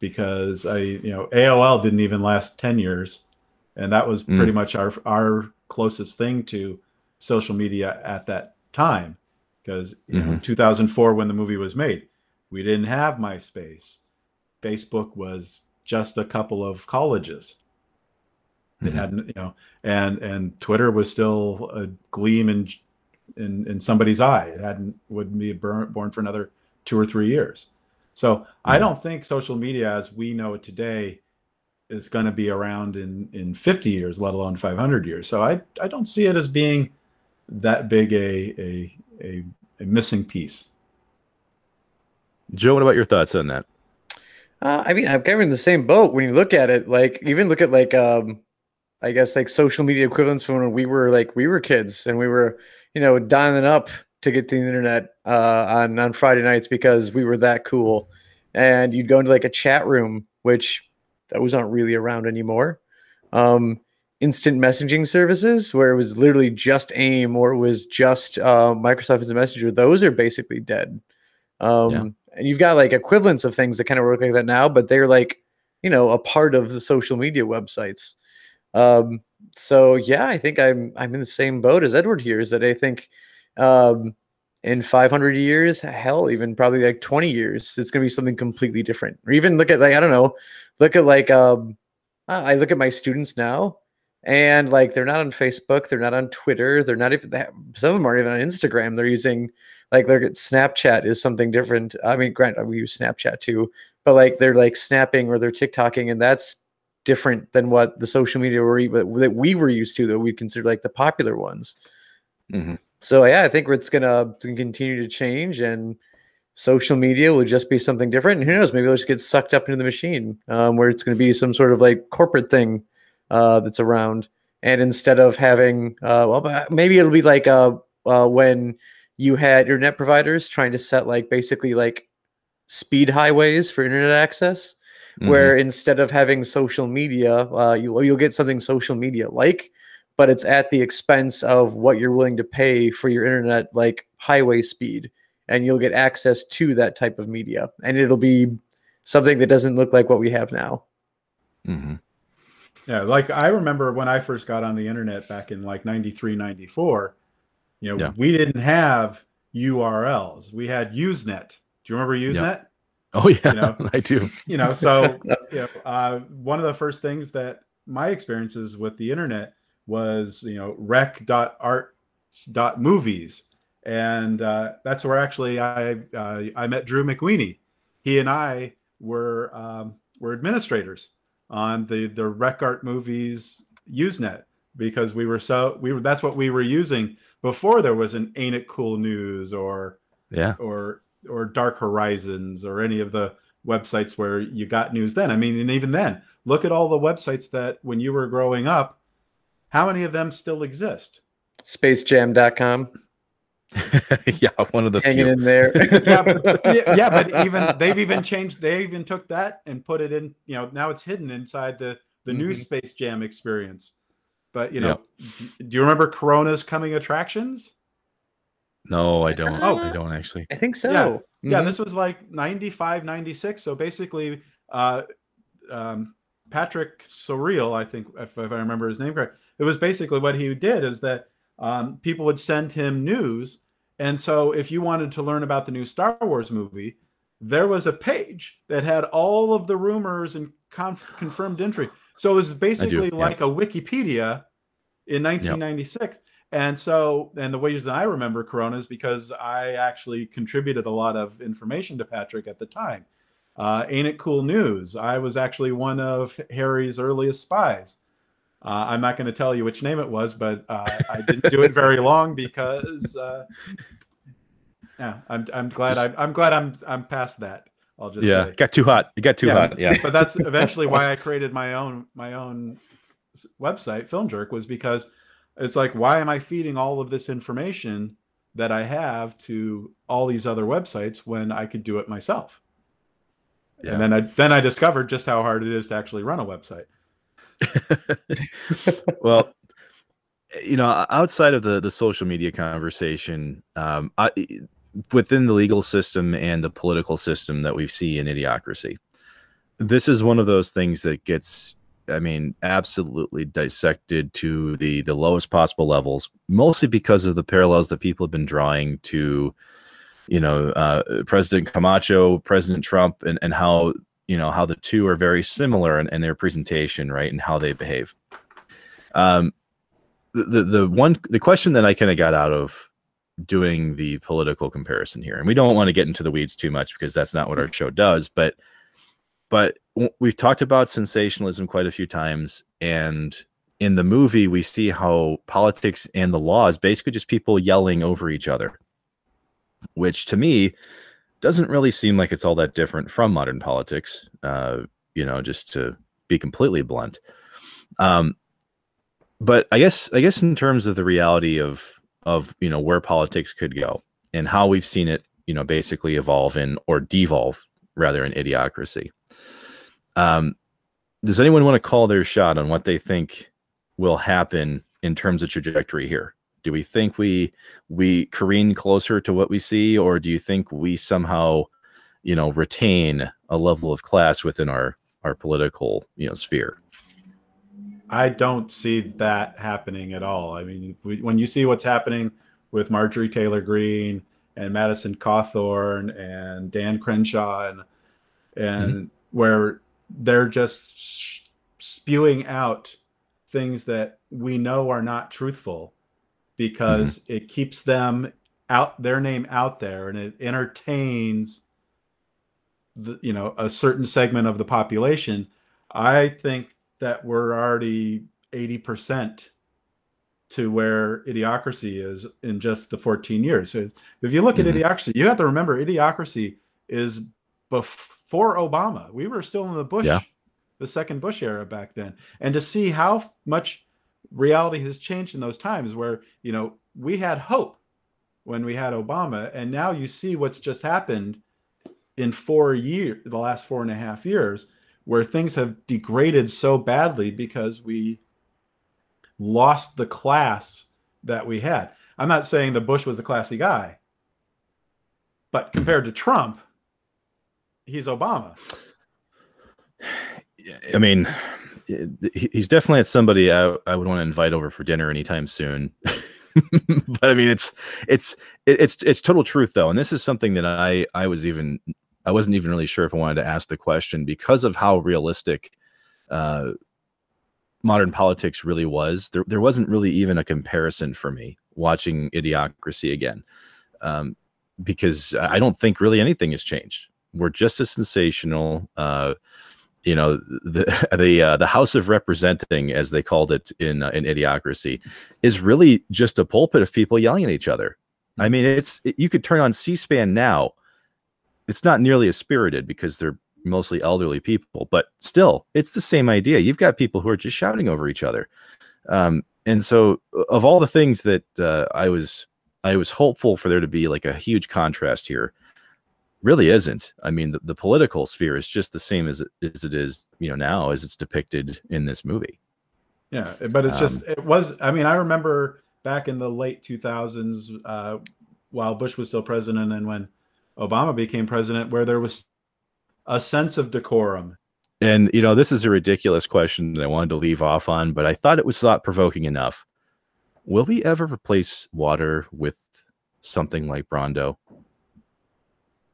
because I, you know, AOL didn't even last 10 years. And that was pretty Mm. much our, our closest thing to social media at that time. Because, you know, 2004, when the movie was made, we didn't have MySpace. Facebook was just a couple of colleges. It Mhm. hadn't, you know, and and Twitter was still a gleam in in in somebody's eye. It hadn't wouldn't be born, born for another two or three years. So I Mhm. don't think social media as we know it today is going to be around in in 50 years, let alone 500 years. So I I don't see it as being that big a a a, a missing piece. Joe, what about your thoughts on that? Uh, I mean, I'm kind of in the same boat when you look at it. Like, even look at like, um, I guess like social media equivalents from when we were like we were kids and we were, you know, dialing up to get to the internet uh, on on Friday nights because we were that cool. And you'd go into like a chat room, which those aren't really around anymore. Um, instant messaging services where it was literally just AIM or it was just uh, Microsoft as a messenger. Those are basically dead. Um, Yeah. And you've got like equivalents of things that kind of work like that now, but they're like, you know, a part of the social media websites. Um, so yeah, I think I'm I'm in the same boat as Edward here. Is that I think um, in 500 years, hell, even probably like 20 years, it's gonna be something completely different. Or even look at like I don't know, look at like um, I look at my students now, and like they're not on Facebook, they're not on Twitter, they're not even that. Some of them aren't even on Instagram. They're using like they're Snapchat is something different. I mean, granted, we use Snapchat too, but like they're like snapping or they're TikToking, and that's different than what the social media were that we were used to that we consider like the popular ones. Mhm. So yeah, I think it's gonna continue to change, and social media will just be something different. And who knows, maybe it'll just get sucked up into the machine, um, where it's going to be some sort of like corporate thing uh, that's around. And instead of having, uh, well, maybe it'll be like uh, uh, when you had your net providers trying to set like basically like speed highways for internet access where instead of having social media, uh, you, you'll get something social media like, but it's at the expense of what you're willing to pay for your internet, like highway speed, and you'll get access to that type of media, and it'll be something that doesn't look like what we have now. Mhm. Yeah, like I remember when I first got on the internet back in like 93, 94, you know, Yeah. we didn't have URLs. We had Usenet. Do you remember Usenet? Oh yeah, know, <laughs> I do. You know, so <laughs> you know, uh, one of the first things that my experiences with the internet was, you know, rec.arts.movies. And uh, that's where actually I uh, I met Drew McWeeny. He and I were um, were administrators on the the Rec Art Movies Usenet because we were so we were that's what we were using before there was an Ain't It Cool News or Yeah. or or Dark Horizons or any of the websites where you got news then. I mean, and even then, look at all the websites that when you were growing up, how many of them still exist? Spacejam.com <laughs> yeah, one of the hanging few. in there. <laughs> yeah, but, yeah, yeah, but <laughs> even they've even changed. They even took that and put it in. You know, now it's hidden inside the the new Mhm. Space Jam experience. But you know, do, do you remember Corona's coming attractions? No, I don't. Oh. I don't actually. I think so. Yeah. Yeah, Mhm. this was like 95, 96. So basically, uh, um, Patrick Sauriol, I think, if, if I remember his name correct, it was basically what he did is that um, people would send him news. And so if you wanted to learn about the new Star Wars movie, there was a page that had all of the rumors and conf- confirmed entry. So it was basically yeah. like a Wikipedia in 1996. And so, and the ways that I remember Corona is because I actually contributed a lot of information to Patrick at the time. Uh, Ain't it cool news? I was actually one of Harry's earliest spies. Uh, I'm not going to tell you which name it was, but uh, I didn't do it very long because, uh, yeah, I'm, I'm glad I'm, I'm glad I'm I'm past that. I'll just Yeah, say. got too hot. It got too Yeah. hot. Yeah. but that's <laughs> eventually why I created my own my own website, Film Jerk, was because it's like, why am I feeding all of this information that I have to all these other websites when I could do it myself? Yeah. And then I then I discovered just how hard it is to actually run a website. <laughs> well, you know, outside of the the social media conversation, um, I, within the legal system and the political system that we see in idiocracy, this is one of those things that gets I mean, absolutely dissected to the the lowest possible levels, mostly because of the parallels that people have been drawing to, you know, uh, President Camacho, President Trump, and and how you know how the two are very similar in, in their presentation, right, and how they behave. Um, the the, one the question that I kind of got out of doing the political comparison here, and we don't want to get into the weeds too much because that's not what our show does, but but we've talked about sensationalism quite a few times and in the movie we see how politics and the law is basically just people yelling over each other which to me doesn't really seem like it's all that different from modern politics uh, you know just to be completely blunt um, but i guess i guess in terms of the reality of of you know where politics could go and how we've seen it you know basically evolve in or devolve rather in idiocracy um, does anyone want to call their shot on what they think will happen in terms of trajectory here? Do we think we we careen closer to what we see, or do you think we somehow, you know, retain a level of class within our our political you know sphere? I don't see that happening at all. I mean, we, when you see what's happening with Marjorie Taylor Greene and Madison Cawthorn and Dan Crenshaw and and mm-hmm. where they're just spewing out things that we know are not truthful because mm-hmm. it keeps them out their name out there and it entertains the, you know a certain segment of the population i think that we're already 80% to where idiocracy is in just the 14 years so if you look mm-hmm. at idiocracy you have to remember idiocracy is before Obama. We were still in the Bush, yeah. the second Bush era back then. And to see how much reality has changed in those times where, you know, we had hope when we had Obama. And now you see what's just happened in four years, the last four and a half years, where things have degraded so badly because we lost the class that we had. I'm not saying the Bush was a classy guy, but compared to Trump, he's Obama. <sighs> I mean, he's definitely somebody I, I would want to invite over for dinner anytime soon. <laughs> but I mean, it's it's it's it's total truth though, and this is something that I I was even I wasn't even really sure if I wanted to ask the question because of how realistic uh, modern politics really was. There there wasn't really even a comparison for me watching Idiocracy again, um, because I don't think really anything has changed We're just as sensational. Uh, you know, the <laughs> the uh, the House of Representing, as they called it in uh, in Idiocracy, is really just a pulpit of people yelling at each other. I mm-hmm. mean, it's it, you could turn on C-SPAN now. It's not nearly as spirited because they're mostly elderly people, but still, it's the same idea. You've got people who are just shouting over each other. Um, and so, of all the things that uh, I was I was hopeful for there to be like a huge contrast here really isn't. I mean, the, the political sphere is just the same as it, as it is, you know, now as it's depicted in this movie. Yeah, but it's just um, it was. I mean, I remember back in the late 2000s, uh, while Bush was still president, and when Obama became president, where there was a sense of decorum. And you know, this is a ridiculous question that I wanted to leave off on, but I thought it was thought provoking enough. Will we ever replace water with something like Brawndo?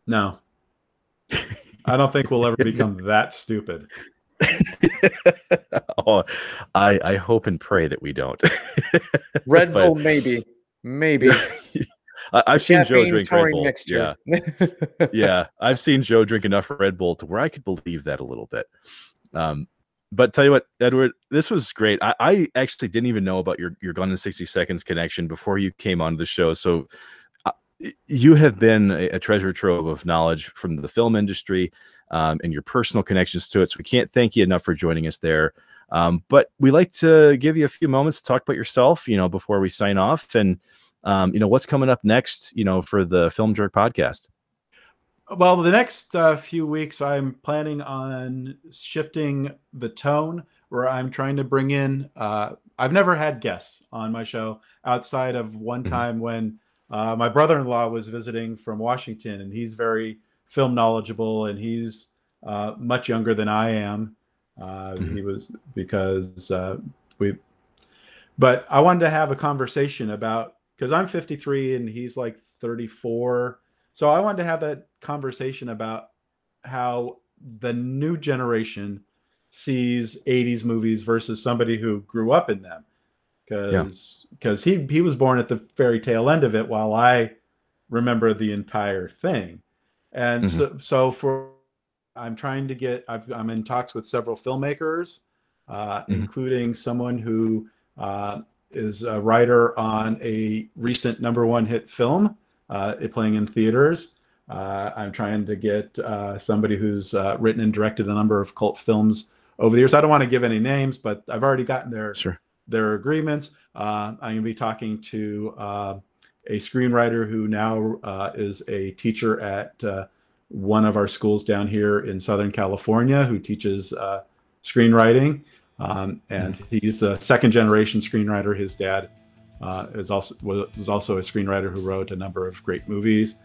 No. I don't think we'll ever become <laughs> that stupid. <laughs> oh, I I hope and pray that we don't. <laughs> Red Bull, maybe, maybe. I, have seen Joe drink Red Bull. Next year. Yeah, yeah. I've seen Joe drink enough Red Bull to where I could believe that a little bit. Um, but tell you what, Edward, this was great. I, I actually didn't even know about your your Gone in sixty seconds connection before you came on the show. So you have been a, a, treasure trove of knowledge from the film industry um, and your personal connections to it. So we can't thank you enough for joining us there. Um, but we like to give you a few moments to talk about yourself, you know, before we sign off, and um, you know what's coming up next, you know, for the Film Jerk podcast. Well, the next uh, few weeks, I'm planning on shifting the tone, where I'm trying to bring in. Uh, I've never had guests on my show outside of one mm-hmm. time when uh, my brother-in-law was visiting from Washington, and he's very film knowledgeable, and he's uh, much younger than I am. Uh, Mhm. He was because uh, we, but I wanted to have a conversation about because I'm 53 and he's like 34. So I wanted to have that conversation about how the new generation sees 80s movies versus somebody who grew up in them because because he he was born at the fairy tale end of it while I remember the entire thing and so so for I'm trying to get I've, I'm in talks with several filmmakers uh, Mhm. including someone who uh, is a writer on a recent number one hit film uh, it playing in theaters uh, I'm trying to get uh, somebody who's uh, written and directed a number of cult films over the years. I don't want to give any names, but I've already gotten their Sure. Their agreements. Uh, I'm going to be talking to uh, a screenwriter who now uh, is a teacher at uh, one of our schools down here in Southern California, who teaches uh, screenwriting, um, and he's a second generation screenwriter. His dad uh, is also was also a screenwriter who wrote a number of great movies.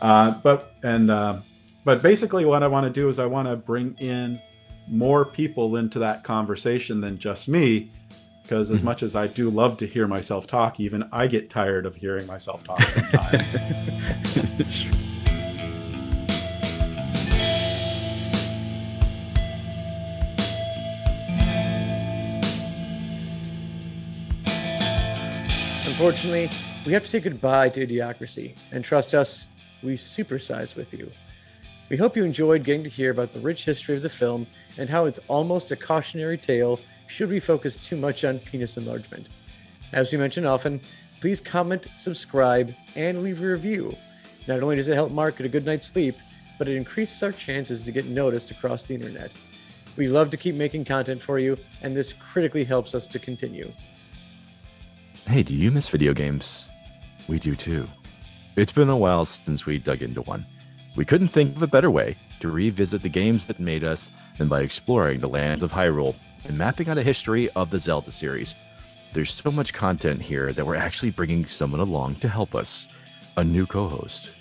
Uh, but and uh, but basically, what I want to do is I want to bring in more people into that conversation than just me, because as Mhm. much as I do love to hear myself talk, even I get tired of hearing myself talk sometimes. <laughs> Unfortunately, we have to say goodbye to Idiocracy, and trust us, we supersize with you. We hope you enjoyed getting to hear about the rich history of the film and how it's almost a cautionary tale should we focus too much on penis enlargement. As we mention often, please comment, subscribe, and leave a review. Not only does it help Mark get a good night's sleep, but it increases our chances to get noticed across the internet. We love to keep making content for you, and this critically helps us to continue. Hey, do you miss video games? We do too. It's been a while since we dug into one. We couldn't think of a better way to revisit the games that made us than by exploring the lands of Hyrule and mapping out a history of the Zelda series. There's so much content here that we're actually bringing someone along to help us, a new co host,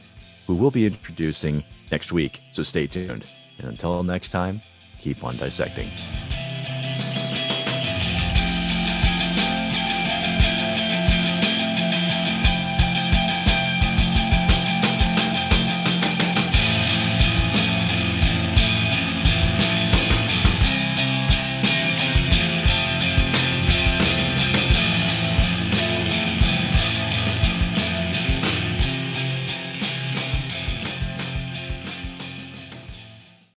who we'll be introducing next week, so stay tuned. And until next time, keep on dissecting.